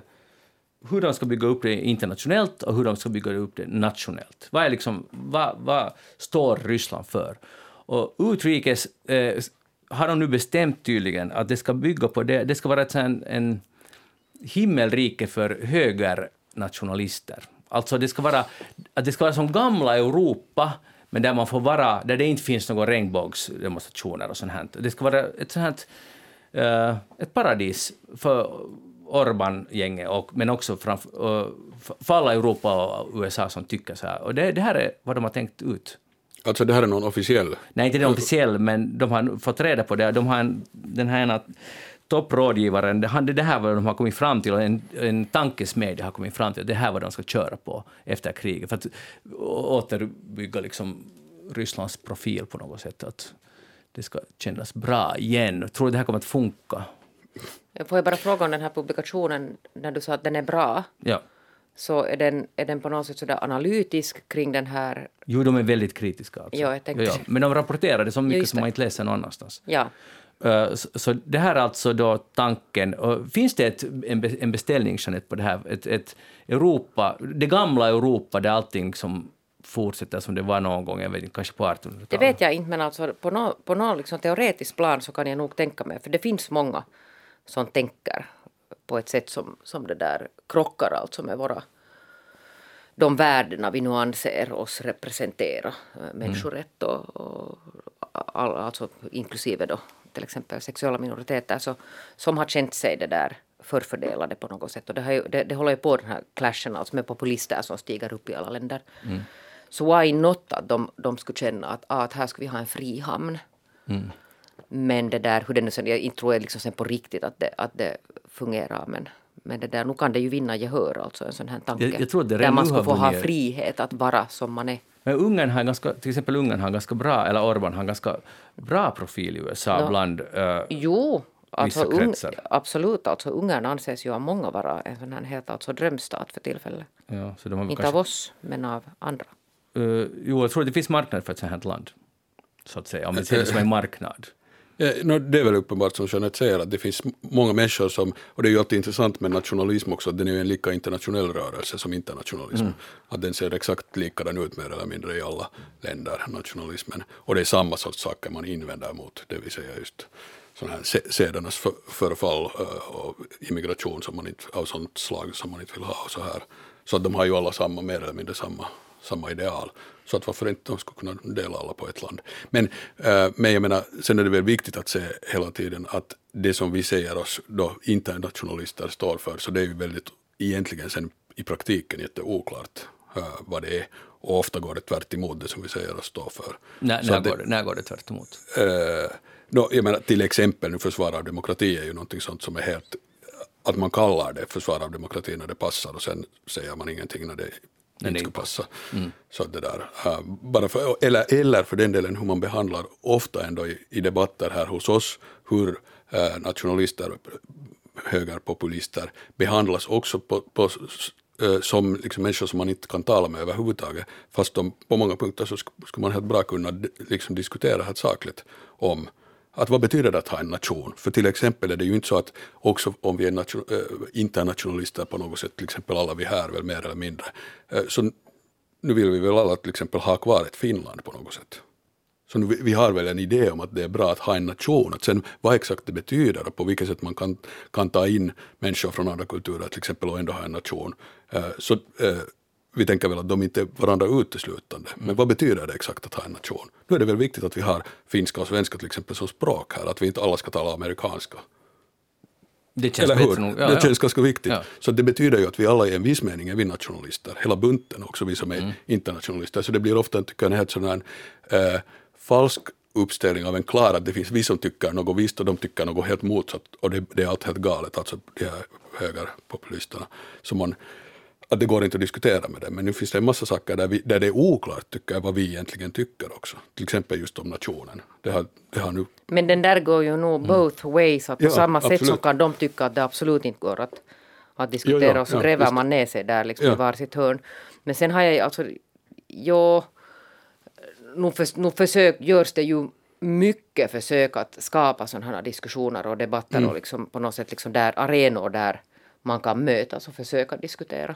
Hur de ska bygga upp det internationellt och hur de ska bygga upp det nationellt. Vad, är liksom, vad, vad står Ryssland för? Och utrikes eh, har de nu bestämt tydligen att det ska bygga på det. Det ska vara ett, en, en himmelrike för högernationalister. Alltså det ska vara, att det ska vara som gamla Europa, men där man får vara, där det inte finns några regnbågsdemonstrationer och sånt här. Det ska vara ett sånt här, uh, ett paradis för Orban-gänget, men också framför, uh, för alla Europa och USA som tycker så här. Och det, det här är vad de har tänkt ut. Alltså det här är någon officiell... Nej, inte den officiell, men de har fått reda på det. De har en, den här ena topprådgivaren, det, han- det här var vad de har kommit fram till, en, en tankesmedja har kommit fram till det här var de ska köra på efter kriget, för att återbygga liksom Rysslands profil på något sätt, att det ska kännas bra igen. Tror du det här kommer att funka? Får jag bara fråga om den här publikationen, när du sa att den är bra, Ja. så är den, är den på något sätt sådär analytisk kring den här... Jo, de är väldigt kritiska. Alltså. Ja, jag tänkte- Men de rapporterar det så mycket som man inte läser någon annanstans. Ja, Eh, så det här är alltså då tanken. Finns det ett, en beställning, Jeanette, på det här? Ett, ett Europa, det gamla Europa där allting som fortsätter som det var någon gång, jag vet inte, kanske på 1800-talet? det vet jag inte, men alltså på något på nå liksom teoretiskt plan så kan jag nog tänka mig, för det finns många som tänker på ett sätt som, som det där krockar alltså med våra de värdena vi nu anser oss representera, eh, människorätt och, och all, alltså inklusive då till exempel sexuella minoriteter, så, som har känt sig det där förfördelade på något sätt. Och det, ju, det, det håller ju på den här clashen alltså med populister som stiger upp i alla länder. Så why not att de, de skulle känna att, ah, att här ska vi ha en fri hamn. Men det där, hur det nu sen, jag tror jag liksom sen på riktigt att det, att det fungerar. Men, men det där, nu kan det ju vinna gehör alltså en sån här tanke. Jag- jag tror att det där man ska få ha frihet att vara som man är. Men Ungern har ganska, till exempel Ungern har ganska bra, eller Orban har ganska bra profil i USA Ja. bland... eh, Jo, alltså Vissa kretsar. absolut. Alltså Ungern anses ju av många vara en sån här helt alltså drömstat för tillfället. ja, så de har Inte kanske, av oss, men av andra. Eh, jo, jag tror att det finns marknad för ett sånt här land. Så att säga, om vi ser det som en marknad. Ja, no, det är väl uppenbart som Jeanette säger att det finns många människor som, och det är ju alltid intressant med nationalism också, att den är ju en lika internationell rörelse som internationalism. Att den ser exakt likadan ut mer eller mindre i alla länder, nationalismen. Och det är samma sorts saker man invänder mot, det vill säga just sådana här se- sedernas för, förfall eh, och immigration som man inte, av sånt slag som man inte vill ha och så här. Så att de har ju alla samma, mer eller mindre samma samma ideal. Så att varför inte de skulle kunna dela alla på ett land. Men, eh, men jag menar, sen är det väl viktigt att se hela tiden att det som vi säger oss då internationalister står för, så det är ju väldigt egentligen sen i praktiken jätteoklart eh, vad det är. Och ofta går det tvärt emot det som vi säger oss stå för. När, när, det- går det, när går det tvärt emot? Eh, nå, jag menar, till exempel nu försvar av demokrati är ju någonting sånt som är helt att man kallar det försvar av demokrati när det passar och sen säger man ingenting när det Inte det inte passa. Så att det där, eh, bara för, eller, eller för den delen hur man behandlar ofta ändå i, i debatter här hos oss hur eh, nationalister, högerpopulister behandlas också på, på, eh, som liksom människor som man inte kan tala med överhuvudtaget. Fast de, på många punkter så sk- skulle man helt bra kunna liksom diskutera helt sakligt om att vad betyder det att ha en nation? För till exempel är det ju inte så att också om vi är nation, äh, internationalister på något sätt, till exempel alla vi här väl mer eller mindre, äh, så nu vill vi väl alla till exempel ha kvar ett Finland på något sätt. Så nu, vi- har väl en idé om att det är bra att ha en nation, att sen vad exakt det betyder och på vilket sätt man kan, kan ta in människor från andra kulturer till exempel och ändå ha en nation. Äh, Så vi tänker väl att de inte är varandra uteslutande. Men vad betyder det exakt att ha en nation? Då är det väl viktigt att vi har finska och svenska till exempel som språk här, att vi inte alla ska tala amerikanska. Det känns Eller hur? Ja, det ja. känns ganska viktigt. Ja. Så det betyder ju att vi alla i en viss mening är vi nationalister. Hela bunten också, vi som är Mm. internationalister. Så det blir ofta tycker jag, en helt sån här eh, falsk uppställning av en klar att det finns vi som tycker något visst och de tycker något helt motsatt. Och det, det är allt helt galet, alltså de här högerpopulisterna. Så man, att det går inte att diskutera med dem. Men nu finns det en massa saker där, vi, där det är oklart tycker jag vad vi egentligen tycker också. Till exempel just om nationen. Det har, det har nu Men den där går ju nog both ways. Att på Ja, samma sätt så absolut. kan de tycka att det absolut inte går att, att diskutera Jo, ja, och så ja, gräver just man ner sig där liksom Ja. i varsitt hörn. Men sen har jag alltså, jo, nu, för, nu försök, görs det ju mycket försök att skapa sådana här diskussioner och debatter Mm. och liksom på något sätt liksom där arenor där man kan mötas och försöka diskutera.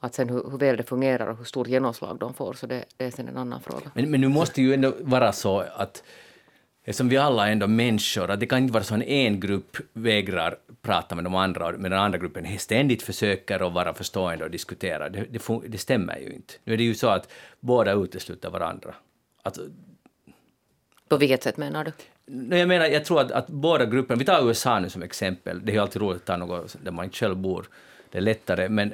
Att sen hur, hur väl det fungerar och hur stort genomslag de får, så det, det är sen en annan fråga. Men, men nu måste ju ändå vara så att Eftersom vi alla är ändå människor, att det kan inte vara så att en grupp vägrar prata med de andra, men den andra gruppen ständigt försöker att vara förstående och diskutera. Det, det, det stämmer ju inte. Nu är det ju så att båda utesluter varandra. Att, På vilket sätt menar du? Nej, jag menar, jag tror att, att båda grupperna, vi tar USA nu som exempel, det är ju alltid roligt att ta något där man inte själv bor, det är lättare, men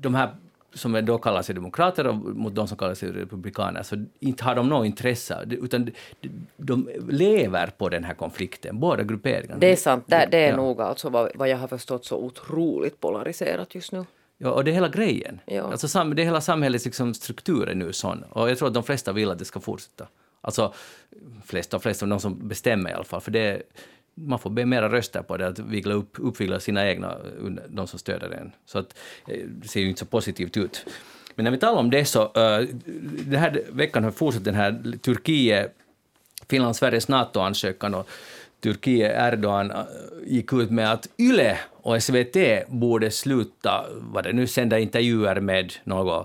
de här som då kallar sig demokrater och mot de som kallar sig republikaner, så inte har de något intresse, utan de, lever på den här konflikten, båda grupperingarna. Det är sant, det, det är Ja. nog alltså vad, vad jag har förstått så otroligt polariserat just nu. Ja, och det är hela grejen. Ja. Alltså, det är hela samhällets liksom, struktur är nu sån. Och jag tror att de flesta vill att det ska fortsätta. Alltså, flesta av flesta, de som bestämmer i alla fall. För det man får be mera röster på det, att vigla upp, uppvigla sina egna, de som stöder en. Så att, eh, det ser ju inte så positivt ut. Men när vi talar om det så, eh, uh, den här veckan har fortsatt den här Turkiet, Finland, Sveriges NATO-ansökan och Turkiet, Erdogan eh, gick ut med att YLE och SVT borde sluta, vad det nu, sända intervjuer med några,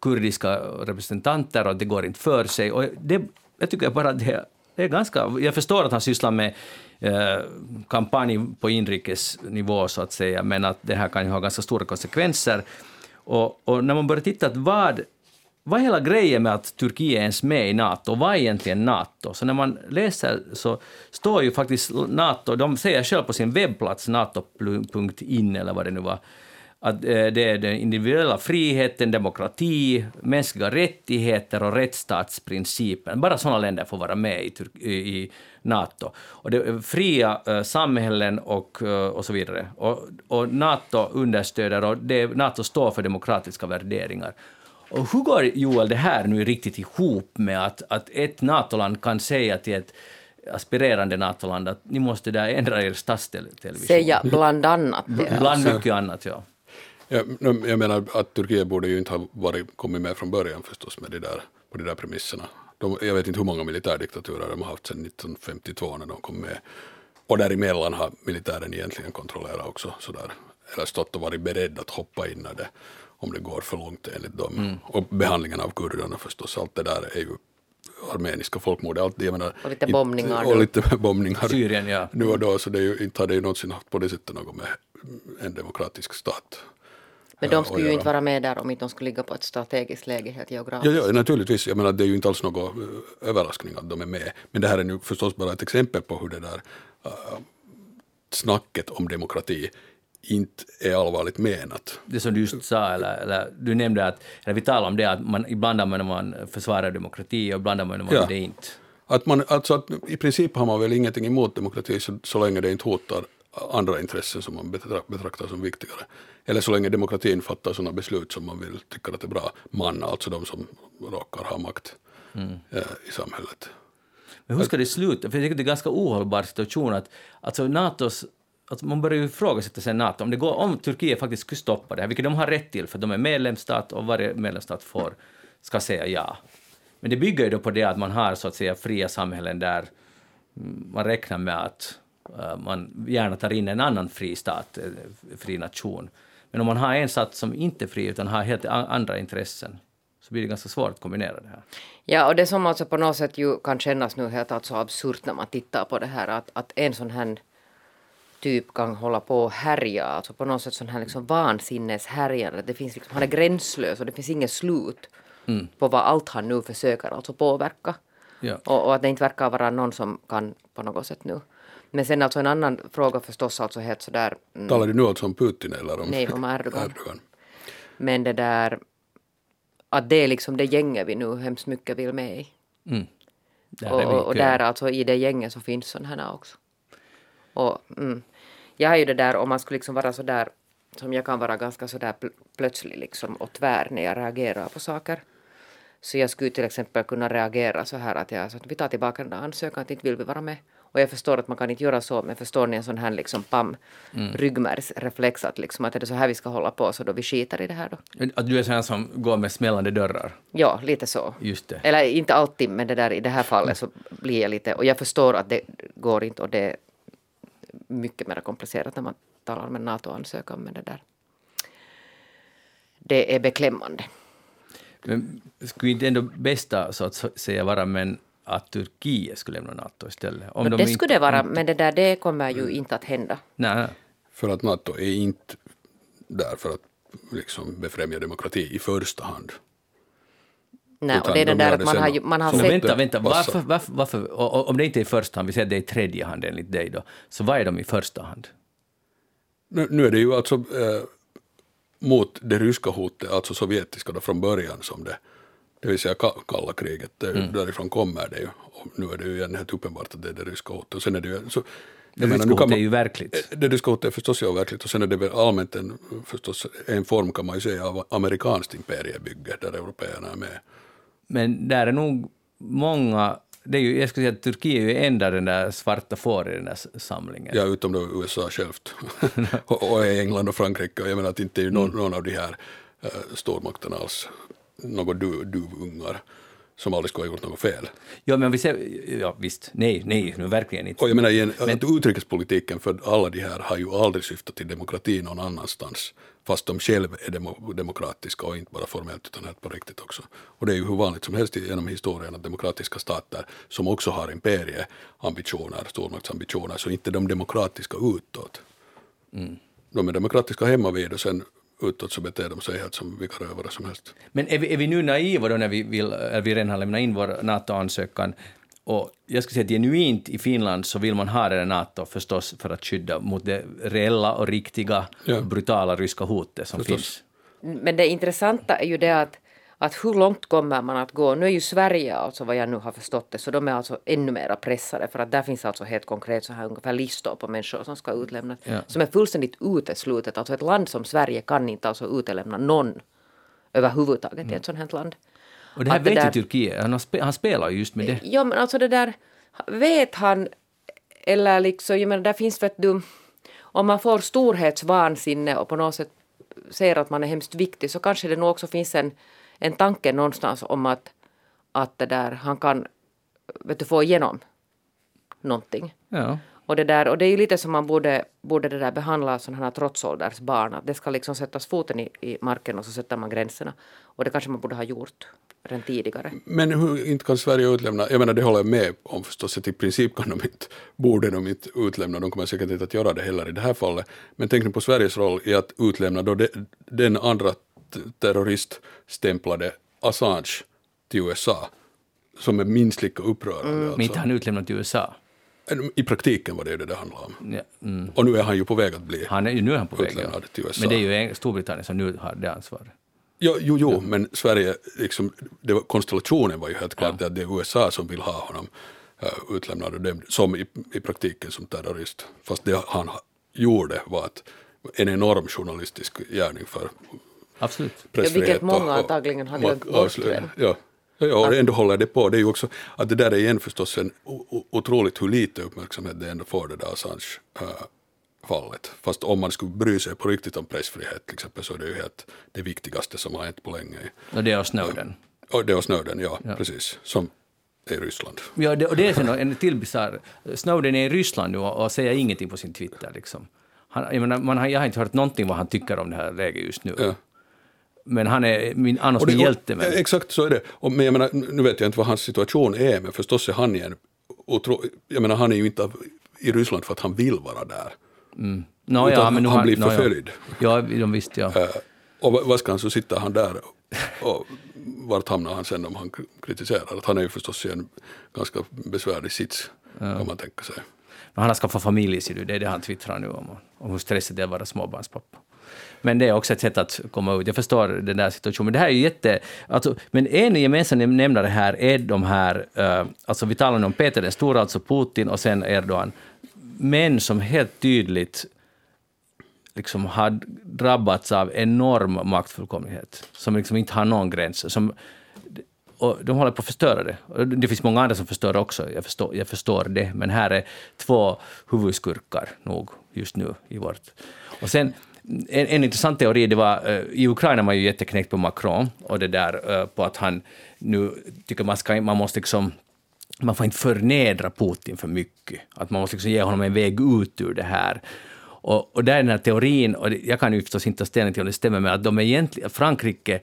kurdiska representanter och det går inte för sig. Och det, jag tycker bara det, det är ganska... Jag förstår att han sysslar med eh, kampanj på inrikesnivå, så att säga, men att det här kan ju ha ganska stora konsekvenser. Och, och när man börjar titta att vad vad är hela grejen med att Turkiet är ens med i NATO? Vad är egentligen NATO? Så när man läser så står ju faktiskt NATO, de säger själv på sin webbplats nato.in eller vad det nu var, att eh, det är den individuella friheten, demokrati, mänskliga rättigheter och rättsstatsprincipen. Bara sådana länder får vara med i, i, NATO. Och det fria eh, samhällen och, eh, och så vidare. Och, och NATO understöder, och det, NATO står för demokratiska värderingar. Och hur går, Joel, det här nu riktigt ihop med att, att ett NATO-land kan säga till ett aspirerande NATO-land att ni måste där ändra er statstelevision? Säga bland annat. Bland mycket annat, ja. Ja, jag menar att Turkiet borde ju inte ha varit, kommit med från början förstås med det där, på de där premisserna. De, jag vet inte hur många militärdiktaturer de har haft sedan 1952 när de kom med. Och däremellan har militären egentligen kontrollerat också sådär, eller stått och varit beredd att hoppa in när det, om det går för långt enligt dem. Och behandlingen av kurderna förstås, allt det där är ju armeniska folkmord. Allt, jag menar, Och lite bombningar Och då. lite bombningar Syrien, ja. nu och då, så det är ju, inte har det ju någonsin haft på det sättet något med en demokratisk stat. Men de skulle ju inte vara med där om inte de skulle ligga på ett strategiskt läge helt geografiskt. Ja, ja, naturligtvis. Jag menar, det är ju inte alls någon eh, överraskning att de är med. Men det här är nu förstås bara ett exempel på hur det där uh, snacket om demokrati inte är allvarligt menat. det som du just sa, eller, eller du nämnde att, eller vi talade om det, att man, ibland använder man försvarar demokrati och ibland använder man Ja. det inte. Att man, alltså att I princip har man väl ingenting emot demokrati så, så länge det inte hotar andra intressen som man betra- betraktar som viktigare. Eller så länge demokratin fattar sådana beslut som man vill tycka att det är bra. Man, alltså de som råkar ha makt eh, i samhället. Men hur ska det sluta? För jag tycker det är en ganska ohållbar situation att alltså NATOs Alltså man börjar ju ifrågasätta sig NATO, om, det går, om Turkiet faktiskt skulle stoppa det här, vilket de har rätt till, för de är medlemsstat och varje medlemsstat får, ska säga ja. Men det bygger ju då på det att man har så att säga fria samhällen där mm, man räknar med att man gärna tar in en annan fri stat, eh, fri nation. Men om man har en stat som inte är fri utan har helt andra intressen så blir det ganska svårt att kombinera det här. Ja, och det som alltså på något sätt ju kan kännas nu helt alltså absurt när man tittar på det här att, att en sån här typ kan hålla på och härja, alltså på något sätt sån här liksom vansinneshärjande. Det finns liksom, han är gränslös och det finns inget slut på vad allt han nu försöker alltså påverka. Ja. Och, och att det inte verkar vara någon som kan på något sätt nu. Men sen alltså en annan fråga förstås alltså helt sådär, mm, Talar du nu alltså om Putin eller om Nej, om Erdogan. Erdogan? men det där att det är liksom det gänget vi nu hemskt mycket vill med i. Mm. Där Och, är och, och där alltså i det gänget så finns sådana här också. Och, mm, jag har ju det där om man skulle liksom vara så där som jag kan vara ganska så där pl- plötslig liksom och tvär när jag reagerar på saker. Så jag skulle till exempel kunna reagera så här att jag så att vi tar tillbaka den där ansökan, att inte vill vi vara med. Och jag förstår att man kan inte göra så, men förstår ni en sån här liksom pam, ryggmärgsreflex att liksom att är det så här vi ska hålla på så då vi skiter i det här då. Att du är sån som går med smällande dörrar. Ja, lite så. Just det. Eller inte alltid, men det där, i det här fallet så blir jag lite... Och jag förstår att det går inte och det är mycket mer komplicerat när man talar om en NATO-ansökan, men det där... Det är beklämmande. Men skulle inte ändå bästa så att säga vara men att Turkiet skulle lämna NATO istället? Om Men de det inte- skulle det vara, men det där det kommer ju inte att hända. Nej. För att NATO är inte där för att liksom befrämja demokrati i första hand. Nej, och det är det de där att man har, man har sett... vänta, vänta. Varför, varför, varför, om det inte är i första hand, vi säger det är i tredje hand enligt dig då, så vad är de i första hand? Nu, nu är det ju alltså, eh, mot det ryska hotet, alltså sovjetiska då från början som det, det vill säga ka- kalla kriget, det, mm. därifrån kommer det ju. Och nu är det ju igen helt uppenbart att det är det ryska hotet. Och sen är det ju, så, det ryska hotet är ju verkligt. Det ryska hotet är förstås ju verkligt och sen är det väl allmänt en, förstås en form kan man ju säga av amerikanskt imperiebygge där européerna är med. Men där är nog många det är ju, jag skulle säga att Turkiet är ju enda den där svarta får i den där samlingen. Ja, utom då USA självt. och, och England och Frankrike. Och jag menar att inte är någon, mm. någon av de här uh, stormakterna alls några du, duvungar som aldrig skulle ha gjort något fel. Ja, men vi ser, ja visst, nej, nej, nu verkligen inte. Och jag menar, igen, men, att utrikespolitiken för alla de här har ju aldrig syftat till demokrati någon annanstans, fast de själva är demo, demokratiska och inte bara formellt utan helt på riktigt också. Och det är ju hur vanligt som helst genom historien att demokratiska stater som också har imperieambitioner, stormaktsambitioner, så inte de demokratiska utåt. Mm. De är demokratiska hemma vid och sen utåt så beter de sig helt som vilka rövare som helst. Men är vi, är vi nu naiva då när vi, vill, vi redan har lämnat in vår NATO-ansökan och jag skulle säga att genuint i Finland så vill man ha det NATO förstås för att skydda mot det reella och riktiga ja. brutala ryska hotet som förstås. finns. Men det intressanta är ju det att att hur långt kommer man att gå? Nu är ju Sverige, alltså vad jag nu har förstått det, så de är alltså ännu mera pressade för att där finns alltså helt konkret så här ungefär listor på människor som ska utlämnas ja. som är fullständigt uteslutet. Alltså ett land som Sverige kan inte alltså utelämna någon överhuvudtaget mm. i ett sånt här land. Och det här att vet ju Turkiet, han, spe, han spelar just med det. Ja men alltså det där, vet han, eller liksom, jag menar där finns vet du, om man får storhetsvansinne och på något sätt ser att man är hemskt viktig så kanske det nog också finns en en tanke någonstans om att, att det där, han kan vet du, få igenom någonting. Ja. Och det, där, och det är ju lite som man borde, borde det där behandla sådana här trotsålders barn. Att det ska liksom sättas foten i, i marken och så sätter man gränserna. Och det kanske man borde ha gjort redan tidigare. Men hur inte kan Sverige utlämna, jag menar det håller jag med om förstås, att i princip kan de inte, borde de inte utlämna, de kommer säkert inte att göra det heller i det här fallet. Men tänk nu på Sveriges roll i att utlämna då de, den andra terroriststämplade Assange till USA som är minst lika upprörande. Mm. Alltså. Men inte han utlämnad till USA? I praktiken var det ju det det handlade om. Ja, mm. Och nu är han ju på väg att bli han är, nu är han på väg, ja. till USA. Men det är ju Storbritannien som nu har det ansvaret. Jo, jo, jo ja. men Sverige, liksom, det var, konstellationen var ju helt klart ja. att det är USA som vill ha honom uh, utlämnad och det, som i, i praktiken som terrorist. Fast det han gjorde var att en enorm journalistisk gärning för Absolut. Ja, vilket många antagligen har glömt bort. Ja. Ja, och ändå håller det på. Det är ju också att det där är igen förstås en otroligt hur lite uppmärksamhet det ändå får det där Assange-fallet. Fast om man skulle bry sig på riktigt om pressfrihet till exempel så är det ju helt det viktigaste som har hänt på länge. Och det är Snowden. Och det är Snowden, ja, ja. precis. Som är i Ryssland. Ja, det, och det är en till bisarr. Snowden är i Ryssland nu och, och säger ingenting på sin Twitter. Liksom. Han, jag, menar, man har, jag har inte hört någonting vad han tycker om det här läget just nu. Ja men han är min, annars och det, min hjälte. Men... Exakt så är det. Och, men jag menar, nu vet jag inte vad hans situation är, men förstås är han igen otro, jag menar han är ju inte i Ryssland för att han vill vara där. Mm. No, ja, men han, han blir förföljd. Ja, ja de visste ja. Uh, och vad ska han så sitta han där och vart hamnar han sen om han kritiserar? Att han är ju förstås i en ganska besvärlig sits ja. kan man tänka sig. Men han har skaffat familj, ser du, det är det han twittrar nu om, om hur stressigt det är att vara småbarnspappa. Men det är också ett sätt att komma ut. Jag förstår den där situationen. Men det här är jätte... Alltså, men en gemensam nämnare här är de här... Uh, alltså vi talar nu om Peter den stora, alltså Putin, och sen Erdogan. Män som helt tydligt liksom har drabbats av enorm maktfullkomlighet, som liksom inte har någon gräns. Som, och de håller på att förstöra det. Det finns många andra som förstör också, jag förstår, jag förstår det, men här är två huvudskurkar nog just nu i vårt... Och sen en, en intressant teori, det var, uh, i Ukraina var man ju jätteknäckt på Macron och det där uh, på att han nu tycker man, ska, man måste liksom man får inte förnedra Putin för mycket. Att man måste liksom ge honom en väg ut ur det här. Och, och där är den här teorin, och jag kan ju förstås inte ta ställning till om det stämmer, men att de egentligen, Frankrike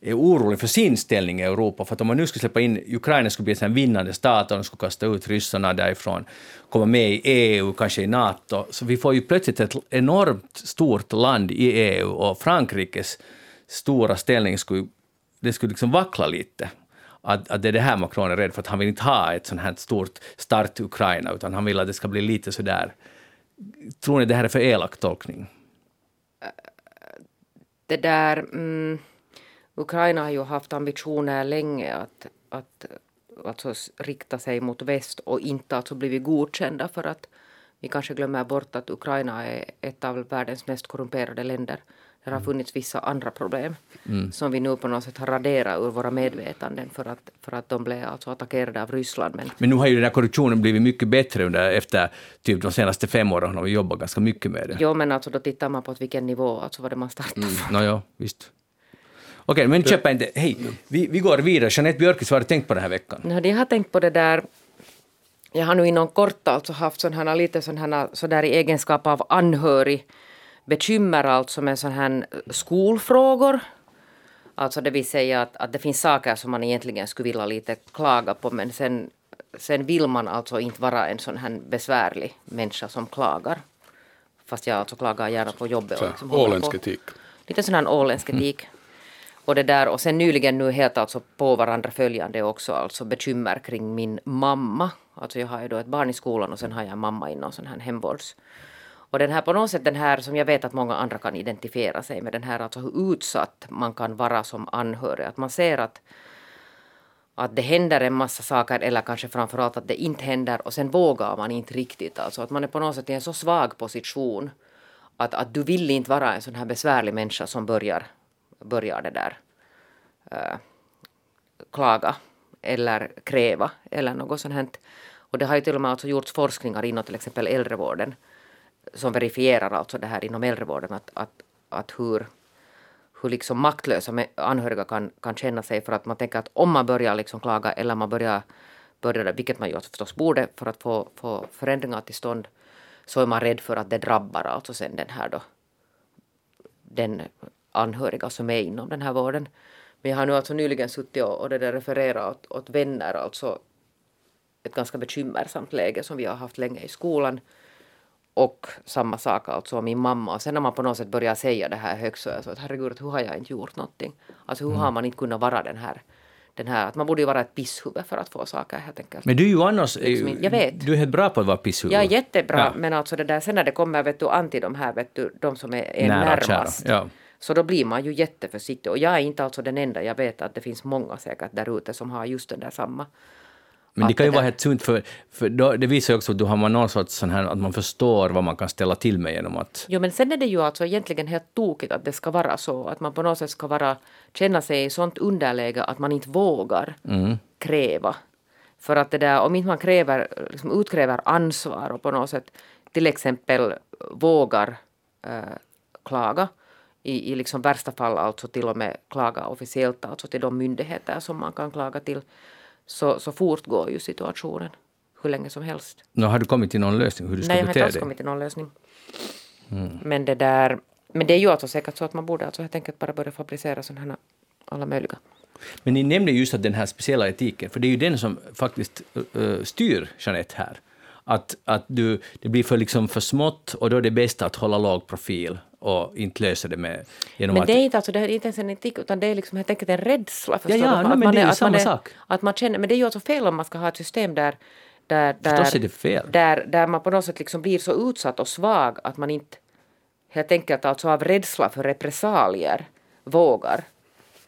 är orolig för sin ställning i Europa. För att om man nu skulle släppa in Ukraina skulle bli en vinnande stat och de skulle kasta ut ryssarna därifrån, komma med i EU, kanske i NATO, så vi får ju plötsligt ett enormt stort land i EU och Frankrikes stora ställning skulle, det skulle liksom vackla lite. Att, att det är det här Macron är rädd för, att han vill inte ha ett sånt här stort start Ukraina, utan han vill att det ska bli lite sådär... Tror ni det här är för elak tolkning? det där... Mm, Ukraina har ju haft ambitioner länge att, att alltså rikta sig mot väst och inte alltså blivit godkända för att vi kanske glömmer bort att Ukraina är ett av världens mest korrumperade länder. Det har funnits vissa andra problem mm. som vi nu på något sätt har raderat ur våra medvetanden för att, för att de blev alltså attackerade av Ryssland. Men, men nu har ju den här korruptionen blivit mycket bättre under, efter typ de senaste fem åren har vi jobbat ganska mycket med det. Jo, men alltså då tittar man på vilken nivå alltså var det man startade mm. No, ja, visst. Okej, men köpa inte... Hej, vi, vi går vidare. Jeanette Björkis, vad har du tänkt på den här veckan? Ja, jag har tänkt på det där... Jag har nu inom kort alltså haft sån här, lite sån här, så där i egenskap av anhörig bekymmer alltså med sån här skolfrågor. Alltså det vill säga att, att det finns saker som man egentligen skulle vilja lite klaga på men sen, sen vill man alltså inte vara en sån här besvärlig människa som klagar. Fast jag alltså klagar gärna på jobbet. Och liksom åländsk etik. Lite sån här åländsk etik. Mm. Och, det där, och sen nyligen nu helt alltså på varandra följande också alltså bekymmer kring min mamma. Alltså jag har ju då ett barn i skolan och sen har jag en mamma inom sån här hemvårds och den här på något sätt den här som jag vet att många andra kan identifiera sig med, den här alltså hur utsatt man kan vara som anhörig. Att man ser att, att det händer en massa saker eller kanske framförallt att det inte händer och sen vågar man inte riktigt. Alltså att man är på något sätt i en så svag position att, att du vill inte vara en sån här besvärlig människa som börjar, börjar det där äh, klaga eller kräva eller något sånt. Här. Och det har ju till och med alltså gjorts forskningar inom till exempel äldrevården som verifierar alltså det här inom äldrevården att, att, att hur, hur liksom maktlösa anhöriga kan, kan känna sig för att man tänker att om man börjar liksom klaga eller man börjar, börjar vilket man ju förstås borde för att få, få förändringar till stånd så är man rädd för att det drabbar alltså sen den här då den anhöriga som är inom den här vården. Men jag har nu alltså nyligen suttit och, och det där refererat åt, åt vänner alltså ett ganska bekymmersamt läge som vi har haft länge i skolan och samma sak alltså min mamma. Och sen när man på något sätt börjar säga det här högt så är jag så att herregud, hur har jag inte gjort någonting? Alltså hur mm. har man inte kunnat vara den här den här, att man borde ju vara ett pisshuvud för att få saker helt enkelt. Men du är ju annars, liksom, jag vet. du är helt bra på att vara pisshuvud. Jag är jättebra, ja. men alltså det där, sen när det kommer vet du, anti de här, vet du, de som är, är Nära, närmast, ja. Så då blir man ju jätteförsiktig. Och jag är inte alltså den enda, jag vet att det finns många säkert där ute som har just den där samma men det kan ju vara helt sunt, för, för då, det visar ju också att du har man någon sorts sån här, att man förstår vad man kan ställa till med genom att... Jo, men sen är det ju alltså egentligen helt tokigt att det ska vara så, att man på något sätt ska vara, känna sig i sånt underläge att man inte vågar mm. kräva. För att det där, om inte man kräver, liksom utkräver ansvar och på något sätt till exempel vågar äh, klaga, i, i liksom värsta fall alltså till och med klaga officiellt alltså till de myndigheter som man kan klaga till, så, så fortgår ju situationen hur länge som helst. No, har du kommit till någon lösning hur du ska Nej, jag har inte alls kommit till någon lösning. Mm. Men det där, men det är ju alltså säkert så att man borde alltså helt enkelt bara börja fabricera sådana här alla möjliga. Men ni nämnde just att den här speciella etiken, för det är ju den som faktiskt uh, styr Jeanette här. Att, att du, det blir för, liksom för smått och då är det bäst att hålla låg profil och inte lösa det med... Genom men det är inte, alltså, det är inte ens en etik, utan det är liksom helt enkelt en rädsla. Ja, ja, no, men det är ju samma är, sak. Att man känner, men det är ju alltså fel om man ska ha ett system där där, där, är det fel. Där, där man på något sätt liksom blir så utsatt och svag att man inte helt enkelt alltså av rädsla för repressalier vågar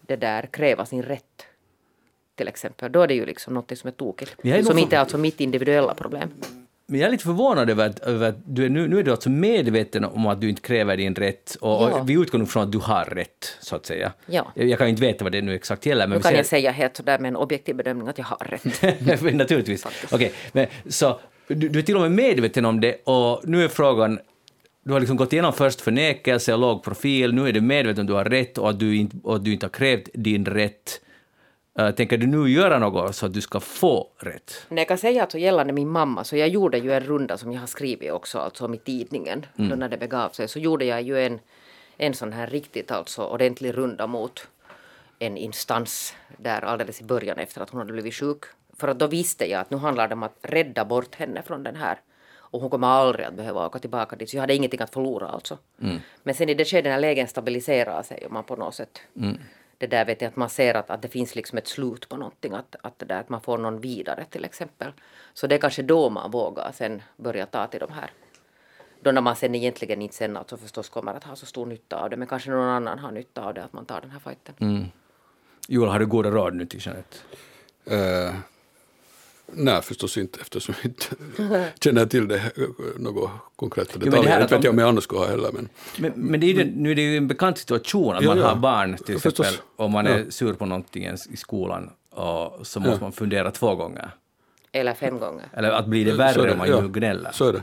det där kräva sin rätt. Till exempel. Då är det ju liksom något som är tokigt. Som inte är alltså mitt individuella problem. Men jag är lite förvånad över att, över att du är, nu, nu är du alltså medveten om att du inte kräver din rätt och, ja. och vi utgår från att du har rätt, så att säga. Ja. Jag, jag kan inte veta vad det nu exakt gäller. Men nu kan säger... jag säga helt sådär med en objektiv bedömning att jag har rätt. Naturligtvis. Okej, okay. så du, du är till och med medveten om det och nu är frågan du har liksom gått igenom först förnekelse och låg profil, nu är du medveten om att du har rätt och att du inte, och att du inte har krävt din rätt. Uh, tänker du nu göra något så att du ska få rätt? Nej, jag kan säga alltså gällande min mamma, så jag gjorde ju en runda som jag har skrivit också, alltså om i tidningen, mm. när det begav sig, så gjorde jag ju en, en sån här riktigt alltså ordentlig runda mot en instans där alldeles i början efter att hon hade blivit sjuk. För att då visste jag att nu handlar det om att rädda bort henne från den här och hon kommer aldrig att behöva åka tillbaka dit. Så jag hade ingenting att förlora alltså. Mm. Men sen i det skedet när lägen stabiliserar sig och man på något sätt mm det där vet jag att man ser att, att det finns liksom ett slut på någonting, att, att, det där, att man får någon vidare till exempel. Så det är kanske då man vågar sen börja ta till de här då när man sen egentligen inte sen alltså förstås kommer att ha så stor nytta av det, men kanske någon annan har nytta av det, att man tar den här fighten. Mm. Joel, har du goda råd nu till Jeanette? Eh, nej, förstås inte eftersom jag inte känner till det, några konkreta men det detaljer. här Det vet jag om- jag annars skulle ha heller. Men, Men, men det är ju, nu är det ju en bekant situation att Ja, man ja. har barn till Förstås. exempel, om man är sur på någonting i skolan, och så måste man fundera två gånger. Eller fem gånger. Eller att blir det värre det, om man ja. ju gnäller? Så är det.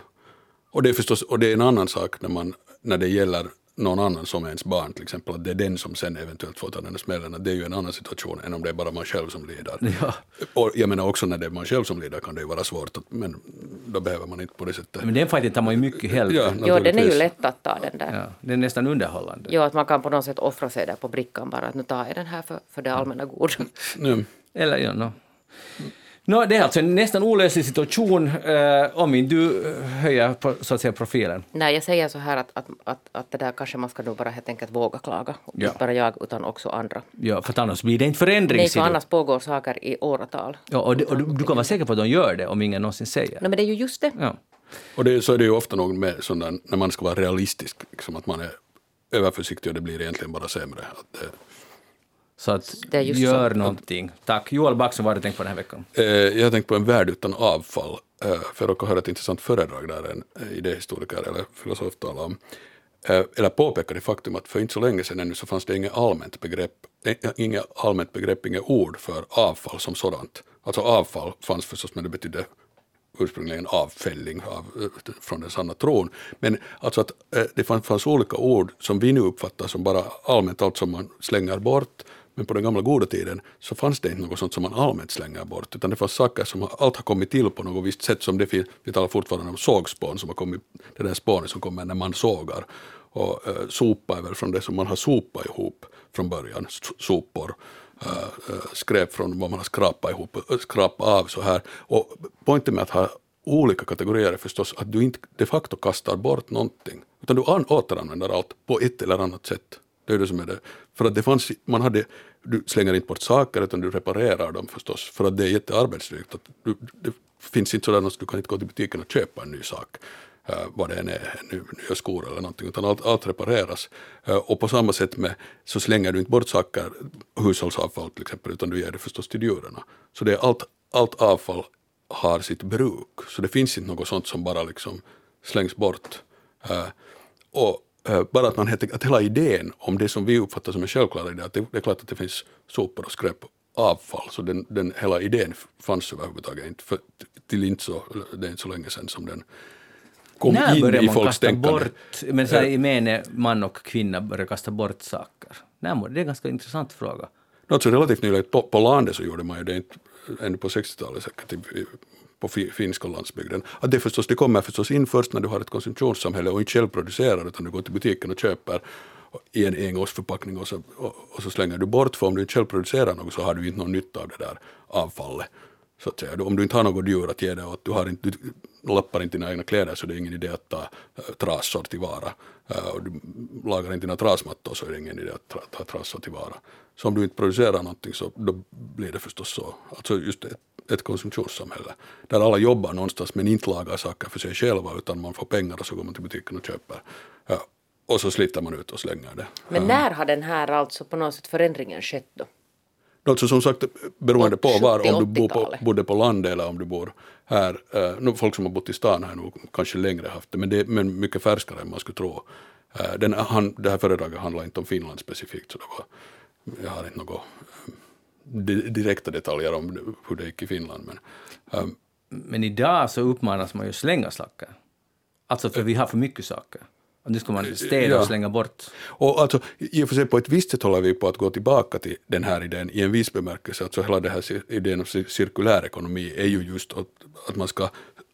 Och det är förstås, och det är en annan sak när, man, när det gäller någon annan som ens barn till exempel, att det är den som sen eventuellt får ta den här smällen, det är ju en annan situation än om det är bara man själv som lider. Ja. Och jag menar också när det är man själv som lider kan det ju vara svårt, att, men då behöver man inte på det sättet. Men den fighten tar man ju mycket hellre. Ja, Jo, den är ju lätt att ta den där. Ja, det är nästan underhållande. Jo, att man kan på något sätt offra sig där på brickan bara, att nu tar jag den här för, för det allmänna goda. Ja. Eller ja, no. No, det är alltså en nästan olöslig situation eh, om inte du eh, höjer på, så att säga, profilen. Nej, jag säger så här att, att, att, att det där kanske man ska nog bara helt enkelt våga klaga. Ja. Inte bara jag utan också andra. Ja, för annars blir det inte förändring. Nej, för annars pågår saker i åratal. Ja, och, det, och du, du kan vara säker på att de gör det om ingen någonsin säger. Nej, men det är ju just det. Ja. Och det, så är det ju ofta nog med sådana, när man ska vara realistisk, liksom att man är överförsiktig och det blir egentligen bara sämre. Att det, Så att Det är just gör så. någonting. Tack. Joel Backson, vad har du tänkt på den här veckan? Eh, jag har tänkt på en värld utan avfall. Eh, för jag höra ett intressant föredrag där en eh, idéhistoriker eller filosof talade om. Eh, eller påpekade det faktum att för inte så länge sedan ännu så fanns det inget allmänt begrepp, inget allmänt begrepp, inget ord för avfall som sådant. Alltså avfall fanns förstås men det betydde ursprungligen avfälling av, från den sanna tron. Men alltså att eh, det fanns, fanns olika ord som vi nu uppfattar som bara allmänt allt som man slänger bort. Men på den gamla goda tiden så fanns det inte något sånt som man allmänt slänger bort. Utan det fanns saker som har, allt har kommit till på något visst sätt. Som det finns, vi talar fortfarande om sågspån som har kommit, det där spånet som kommer när man sågar. Och eh, sopa är väl från det som man har sopat ihop från början, sopor äh, skräp från vad man har skrapat ihop, eh, skrapat av så här. Och poängen med att ha olika kategorier är förstås att du inte de facto kastar bort någonting, utan du an- återanvänder allt på ett eller annat sätt. Det är det som är det. För att det fanns, man hade, du slänger inte bort saker utan du reparerar dem förstås, för att det är jättearbetsdrygt. Att du, det finns inte sådär att du kan inte gå till butiken och köpa en ny sak Uh, vad det än är, ny, nya skor eller någonting, utan allt, allt repareras. Uh, och på samma sätt med, så slänger du inte bort saker, hushållsavfall till exempel, utan du ger det förstås till djuren. Så det är allt, allt avfall har sitt bruk, så det finns inte något sånt som bara liksom slängs bort. Uh, och bara att man helt, att hela idén om det som vi uppfattar som en självklar idé, att det, det är klart att det finns sopor och skräp avfall, så den, den hela idén fanns överhuvudtaget inte, för, till inte så, det är inte så länge sedan som den kom När in i man folks tänkande. bort, men så här, i mene man och kvinna börjar kasta bort saker? När, det är en ganska intressant fråga. Alltså relativt nyligen på, på landet så gjorde man ju det inte ännu på 60-talet säkert i- på finska landsbygden. Att det, förstås, det kommer förstås in först när du har ett konsumtionssamhälle och inte själv producerar utan du går till butiken och köper i en engångsförpackning och så, och, och så slänger du bort för om du inte själv producerar något så har du inte någon nytta av det där avfallet. Så att säga. Om du inte har något djur att ge det åt, du, har inte, du lappar inte dina egna kläder så det är ingen idé att ta äh, trassor tillvara. Äh, och du lagar inte dina trasmattor så är det ingen idé att tra, ta trassor tillvara. Så om du inte producerar någonting så då blir det förstås så. Alltså just ett, ett konsumtionssamhälle där alla jobbar någonstans men inte lagar saker för sig själva utan man får pengar och så går man till butiken och köper. Ja, och så sliter man ut och slänger det. Men när har den här alltså på något sätt förändringen skett då? Alltså som sagt, beroende på var, om du bor på, 70-80-talet. bodde på landet eller om du bor här. Eh, nu, folk som har bott i stan har nog kanske längre haft det, men det är men mycket färskare än man skulle tro. Eh, den, han, det här föredraget handlar inte om Finland specifikt, så det var, jag har inte några eh, di- direkta detaljer om hur det gick i Finland. Men, eh, Men idag så uppmanas man ju slänga saker. Alltså för vi har för mycket saker. Och nu ska man städa Ja. och slänga bort. Och alltså, i och för sig på ett visst sätt håller vi på att gå tillbaka till den här idén i en viss bemärkelse. Alltså hela den här idén om cir- cirkulär ekonomi är ju just att, att man ska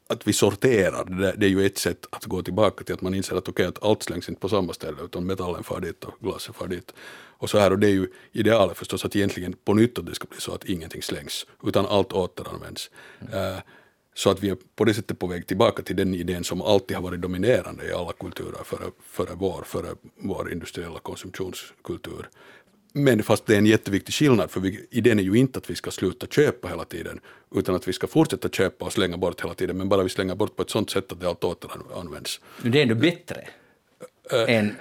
att vi sorterar, det, det är ju ett sätt att gå tillbaka till att man inser att okej, att allt slängs inte på samma ställe utan metallen far dit och glaset far dit. Och så här, och det är ju idealet förstås att egentligen på nytt att det ska bli så att ingenting slängs utan allt återanvänds. Eh, så att vi är på det sättet på väg tillbaka till den idén som alltid har varit dominerande i alla kulturer före, före, vår, före vår industriella konsumtionskultur. Men fast det är en jätteviktig skillnad, för vi, idén är ju inte att vi ska sluta köpa hela tiden, utan att vi ska fortsätta köpa och slänga bort hela tiden, men bara vi slänger bort på ett sånt sätt att det allt återanvänds. Det är ändå bättre än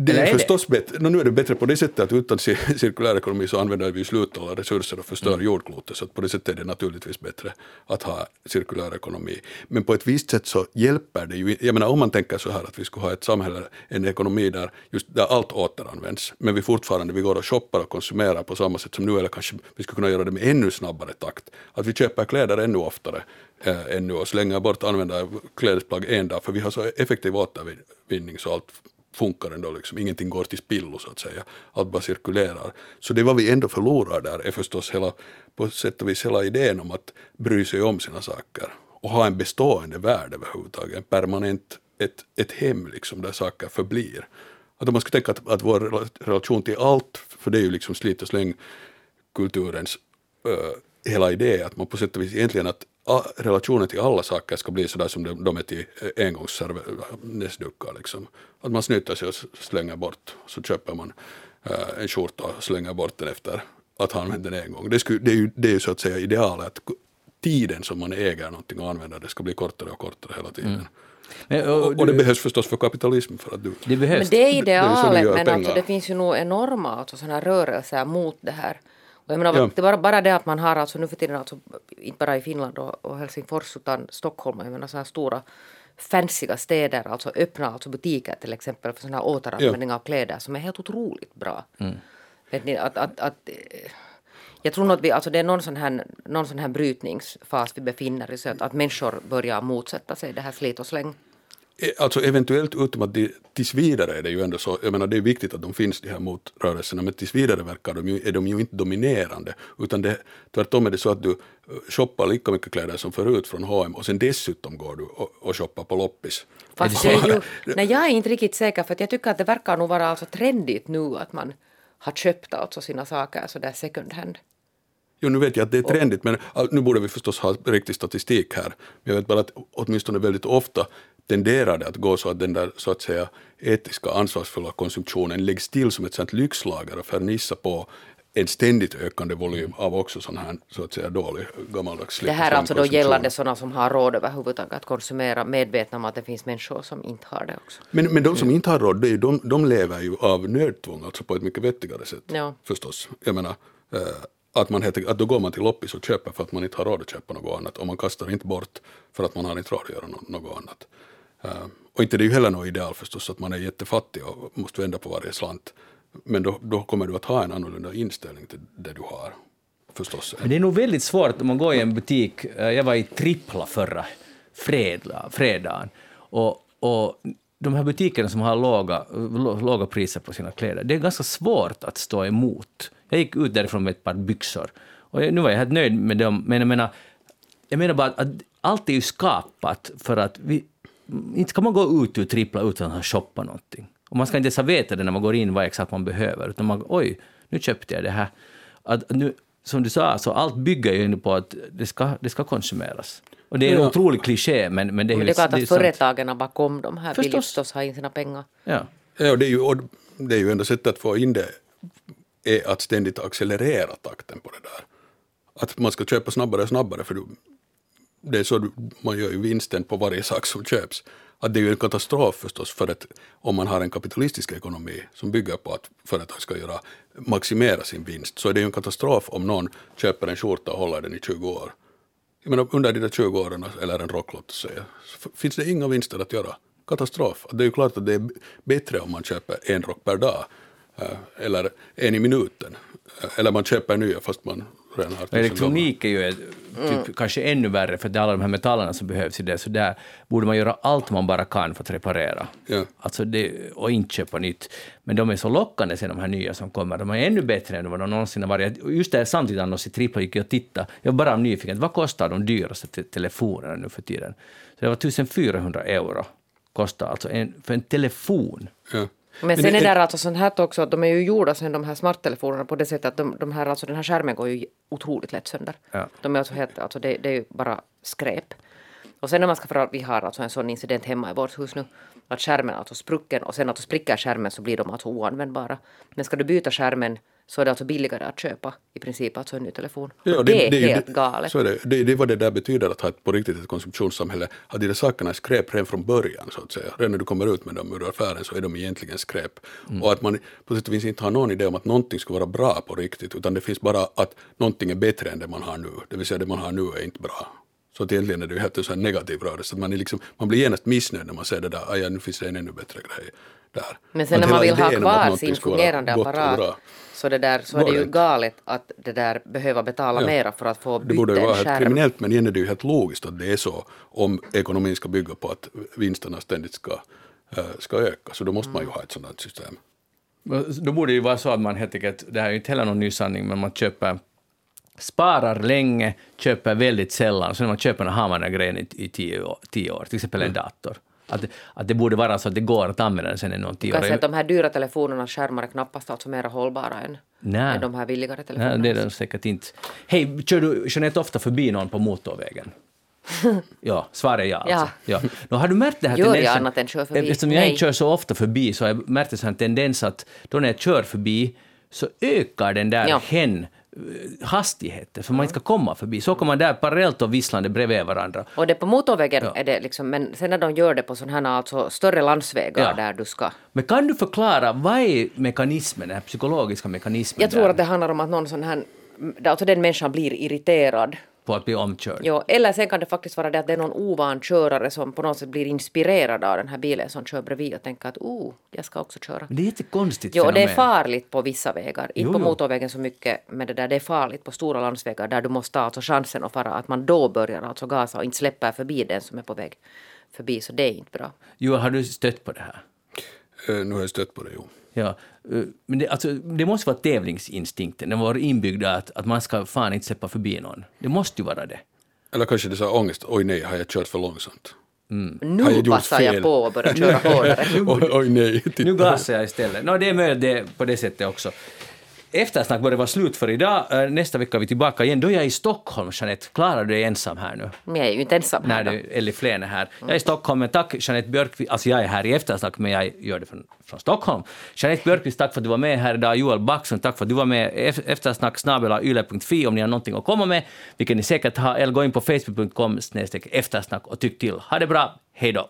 Det Eller är är förstås bättre. No, nu är det bättre på det sättet att utan cir- cirkulär ekonomi så använder vi slut alla resurser och förstör Mm. jordklotet. Så på det sättet är det naturligtvis bättre att ha cirkulär ekonomi. Men på ett visst sätt så hjälper det ju. Jag menar om man tänker så här att vi skulle ha ett samhälle, en ekonomi där, just där allt återanvänds. Men vi fortfarande vi går och shoppar och konsumerar på samma sätt som nu eller kanske vi skulle kunna göra det med ännu snabbare takt. Att vi köper kläder ännu oftare äh, ännu och slänger bort använda klädesplagg en dag för vi har så effektiv återvinning så allt funkar ändå, liksom. ingenting går till spillo så att säga, allt bara cirkulerar. Så det vad vi ändå förlorar där är förstås hela, på sätt och vis hela idén om att bry sig om sina saker och ha en bestående värld överhuvudtaget, permanent, ett, ett hem liksom där saker förblir. Att om man skulle tänka att, att vår relation till allt, för det är ju liksom slit och släng kulturens uh, hela idé, att man på sätt och vis egentligen att relationen till alla saker ska bli sådär som de, de är till engångsnäsdukar. Liksom. Att man snyter sig och slänger bort, så köper man uh, en skjorta och slänger bort den efter att ha använt den en gång. Det, skulle, det, är ju, det är ju så att säga idealet, att tiden som man äger någonting och använder det ska bli kortare och kortare hela tiden. Men, Och, och det du- behövs förstås för kapitalism för att du det behövs. Men det är det är ju så vi idealet, gör men pengar. alltså, det finns ju nog enorma alltså, såna rörelser mot det här. Jag menar, Ja. det bara, bara det att man har alltså nu för tiden, alltså, inte bara i Finland och, och Helsingfors utan Stockholm, jag menar så här stora fancyga städer, alltså öppna alltså butiker till exempel för sån här återanvändning av kläder som är helt otroligt bra. Vet ni, att, att, att, jag tror nog att vi, alltså det är någon sån, här, någon sån här brytningsfas vi befinner oss i, att, att människor börjar motsätta sig det här slit och släng. Eh, Alltså eventuellt utom att de, tills vidare är det ju ändå så, jag menar det är viktigt att de finns de här motrörelserna, men tills vidare verkar de ju, är de ju inte dominerande, utan det, tvärtom är det så att du eh, shoppar lika mycket kläder som förut från H&M och sen dessutom går du och, och shoppar på loppis. Fast det är ju, nej, jag är inte riktigt säker för att jag tycker att det verkar nog vara alltså trendigt nu att man har köpt alltså sina saker så där second hand. Jo, nu vet jag att det är trendigt, men all- nu borde vi förstås ha riktig statistik här. Men jag vet bara att åtminstone väldigt ofta tenderar det att gå så att den där så att säga etiska ansvarsfulla konsumtionen läggs till som ett sånt lyxlager och fernissa på en ständigt ökande volym av också sån här så att säga dålig gammaldags Det här är alltså då gällande sådana som har råd överhuvudtaget att konsumera medvetna om att det finns människor som inte har det också. Men, men de som inte har råd, det är ju, de, de lever ju av nödtvång, alltså på ett mycket vettigare sätt. Ja. Förstås. Jag menar, eh, att, man heter, att då går man till loppis och köper för att man inte har råd att köpa något annat och man kastar inte bort för att man har inte råd att göra nå- något annat. Eh, och inte det är ju heller något ideal förstås att man är jättefattig och måste vända på varje slant. Men då, då kommer du att ha en annorlunda inställning till det du har. Förstås. Men det är nog väldigt svårt om man går i en butik. Eh, jag var i Trippla förra fredag, fredagen. Och, och de här butikerna som har låga, låga priser på sina kläder, det är ganska svårt att stå emot. Jag gick ut därifrån med ett par byxor. Och jag- nu var jag helt nöjd med dem, men jag menar, jag menar bara att allt är ju skapat för att vi... Inte ska man gå ut ur Trippla utan att ha shoppat någonting. Och man ska inte ens veta det när man går in vad exakt man behöver, utan man oj, nu köpte jag det här. Att nu, som du sa, så allt bygger ju på att det ska, det ska konsumeras. Och det är en Ja. otrolig kliché, men, men det är ju det är klart det är att företagen bakom de här vill ju Förstås. förstås ha in sina pengar. Ja. Ja, och det, är ju, och det är ju enda sättet att få in det är att ständigt accelerera takten på det där. Att man ska köpa snabbare och snabbare för du, det är så man gör ju vinsten på varje sak som köps. Att det är ju en katastrof förstås för att om man har en kapitalistisk ekonomi som bygger på att företag ska göra, maximera sin vinst så är det ju en katastrof om någon köper en skjorta och håller den i 20 år. Jag menar, under de där 20 åren, eller en rock låt säga, så finns det inga vinster att göra. Katastrof. Det är ju klart att det är bättre om man köper en rock per dag, eller en i minuten, eh, eller man köper nya fast man redan har tusen elektronik är ju ett, typ, kanske ännu värre, för det är alla de här metallerna som behövs i det, så där borde man göra allt man bara kan för att reparera. Ja. Alltså det, och inte köpa nytt. Men de är så lockande sen de här nya som kommer. De är ännu bättre än vad de någonsin har varit. Just det här samtidigt annars i Tripla gick jag och tittade. Jag var bara nyfiken. Vad kostar de dyraste te- telefonerna nu för tiden? Så det var 1400 euro kostar alltså en, för en telefon. Ja. Men sen det- är det alltså sånt här också att de är ju gjorda sen de här smarttelefonerna på det sättet att de, de här, alltså den här skärmen går ju otroligt lätt sönder. Ja. De är alltså helt, alltså det, det är ju bara skräp. Och sen när man ska, för vi har alltså en sån incident hemma i vårt hus nu, att skärmen är alltså sprucken och sen att spricker skärmen så blir de alltså oanvändbara. Men ska du byta skärmen så är det alltså billigare att köpa i princip alltså en ny telefon. Ja, och det, är ju helt det- galet. Så är det. Det, det är vad det där betyder att ha ett, på riktigt ett konsumtionssamhälle. Att de där sakerna är skräp redan från början så att säga. Redan när du kommer ut med dem ur affären så är de egentligen skräp. Mm. Och att man på sätt och vis inte har någon idé om att någonting skulle vara bra på riktigt utan det finns bara att någonting är bättre än det man har nu. Det vill säga det man har nu är inte bra. Så att egentligen är det ju helt en sån här negativ rörelse. Man, är liksom, man blir genast missnöjd när man ser det där, ja, nu finns det en ännu bättre grej där. Men sen Att när man vill ha kvar sin fungerande apparat. Så, det där, så är det ju galet att det där behöva betala Ja. mera för att få Det borde byta ju en vara helt skärm. kriminellt men igen är det ju helt logiskt att det är så om ekonomin ska bygga på att vinsterna ständigt ska, eh, ska öka. Så då måste man ju ha ett sådant system. Då borde det ju vara så att man helt enkelt, det här är ju inte heller någon ny sanning, men man köper, sparar länge, köper väldigt sällan, så när man köper har man den grejen i, i tio, år, tio år, till exempel en dator. Att, att det borde vara så att det går att använda den sen någon tio år. att de här dyra telefonernas skärmar är knappast alltså mera hållbara än, Nej. än de här billigare telefonerna. Nej, det är det säkert inte. Hej, kör du Jeanette ofta förbi någon på motorvägen? ja, svaret är ja. Alltså. Ja. Nå, har du märkt det här Gör jag tendensen- annat än kör förbi? Eftersom jag Nej. inte kör så ofta förbi så har jag märkt en tendens att då när jag kör förbi så ökar den där Ja. hen hastigheten för man inte ska komma förbi. Så kommer man där parallellt och visslande bredvid varandra. Och det på motorvägen Ja. är det liksom, men sen när de gör det på sådana här alltså större landsvägar Ja. där du ska... Men kan du förklara, vad är mekanismen, den här psykologiska mekanismen Jag tror där att det handlar om att någon sån här, alltså den människan blir irriterad. På att bli omkörd? Jo, eller sen kan det faktiskt vara det att det är någon ovan körare som på något sätt blir inspirerad av den här bilen som kör bredvid och tänker att oh, jag ska också köra. Men det är ett jättekonstigt Jo, och det är fenomen. farligt på vissa vägar. Inte Jo, på jo. motorvägen så mycket, men det där det är farligt på stora landsvägar där du måste ta alltså chansen att fara, att man då börjar alltså gasa och inte släpper förbi den som är på väg förbi, så det är inte bra. Jo, har du stött på det här? Eh, nu har jag stött på det, jo. Ja, eh, men det, alltså, det måste vara tävlingsinstinkten, den var inbyggd att, att man ska fan inte släppa förbi någon. Det måste ju vara det. Eller kanske det är så här ångest, oj nej, har jag kört för långsamt? Har Nu jag passar jag på att börja köra hårdare. oj, oj nej, titta. Nu gasar jag istället. No, det är möjligt det, på det sättet också. Eftersnack börjar vara slut för idag. Eh, Nästa vecka är vi tillbaka igen. Då är jag i Stockholm, Jeanette. Klarar du dig ensam här nu? Men jag är ju inte ensam här du, Elli Flen är här. Jag är i Stockholm, men tack Jeanette Björkqvist. Alltså jag är här i eftersnack, men jag gör det från, från Stockholm. Jeanette Björkqvist, tack för att du var med här idag. Joel Backson, tack för att du var med. Ef- Eftersnack snabel yle.fi om ni har någonting att komma med, vilket ni säkert har. Eller gå in på facebook.com eftersnack och tyck till. Ha det bra. Hej då.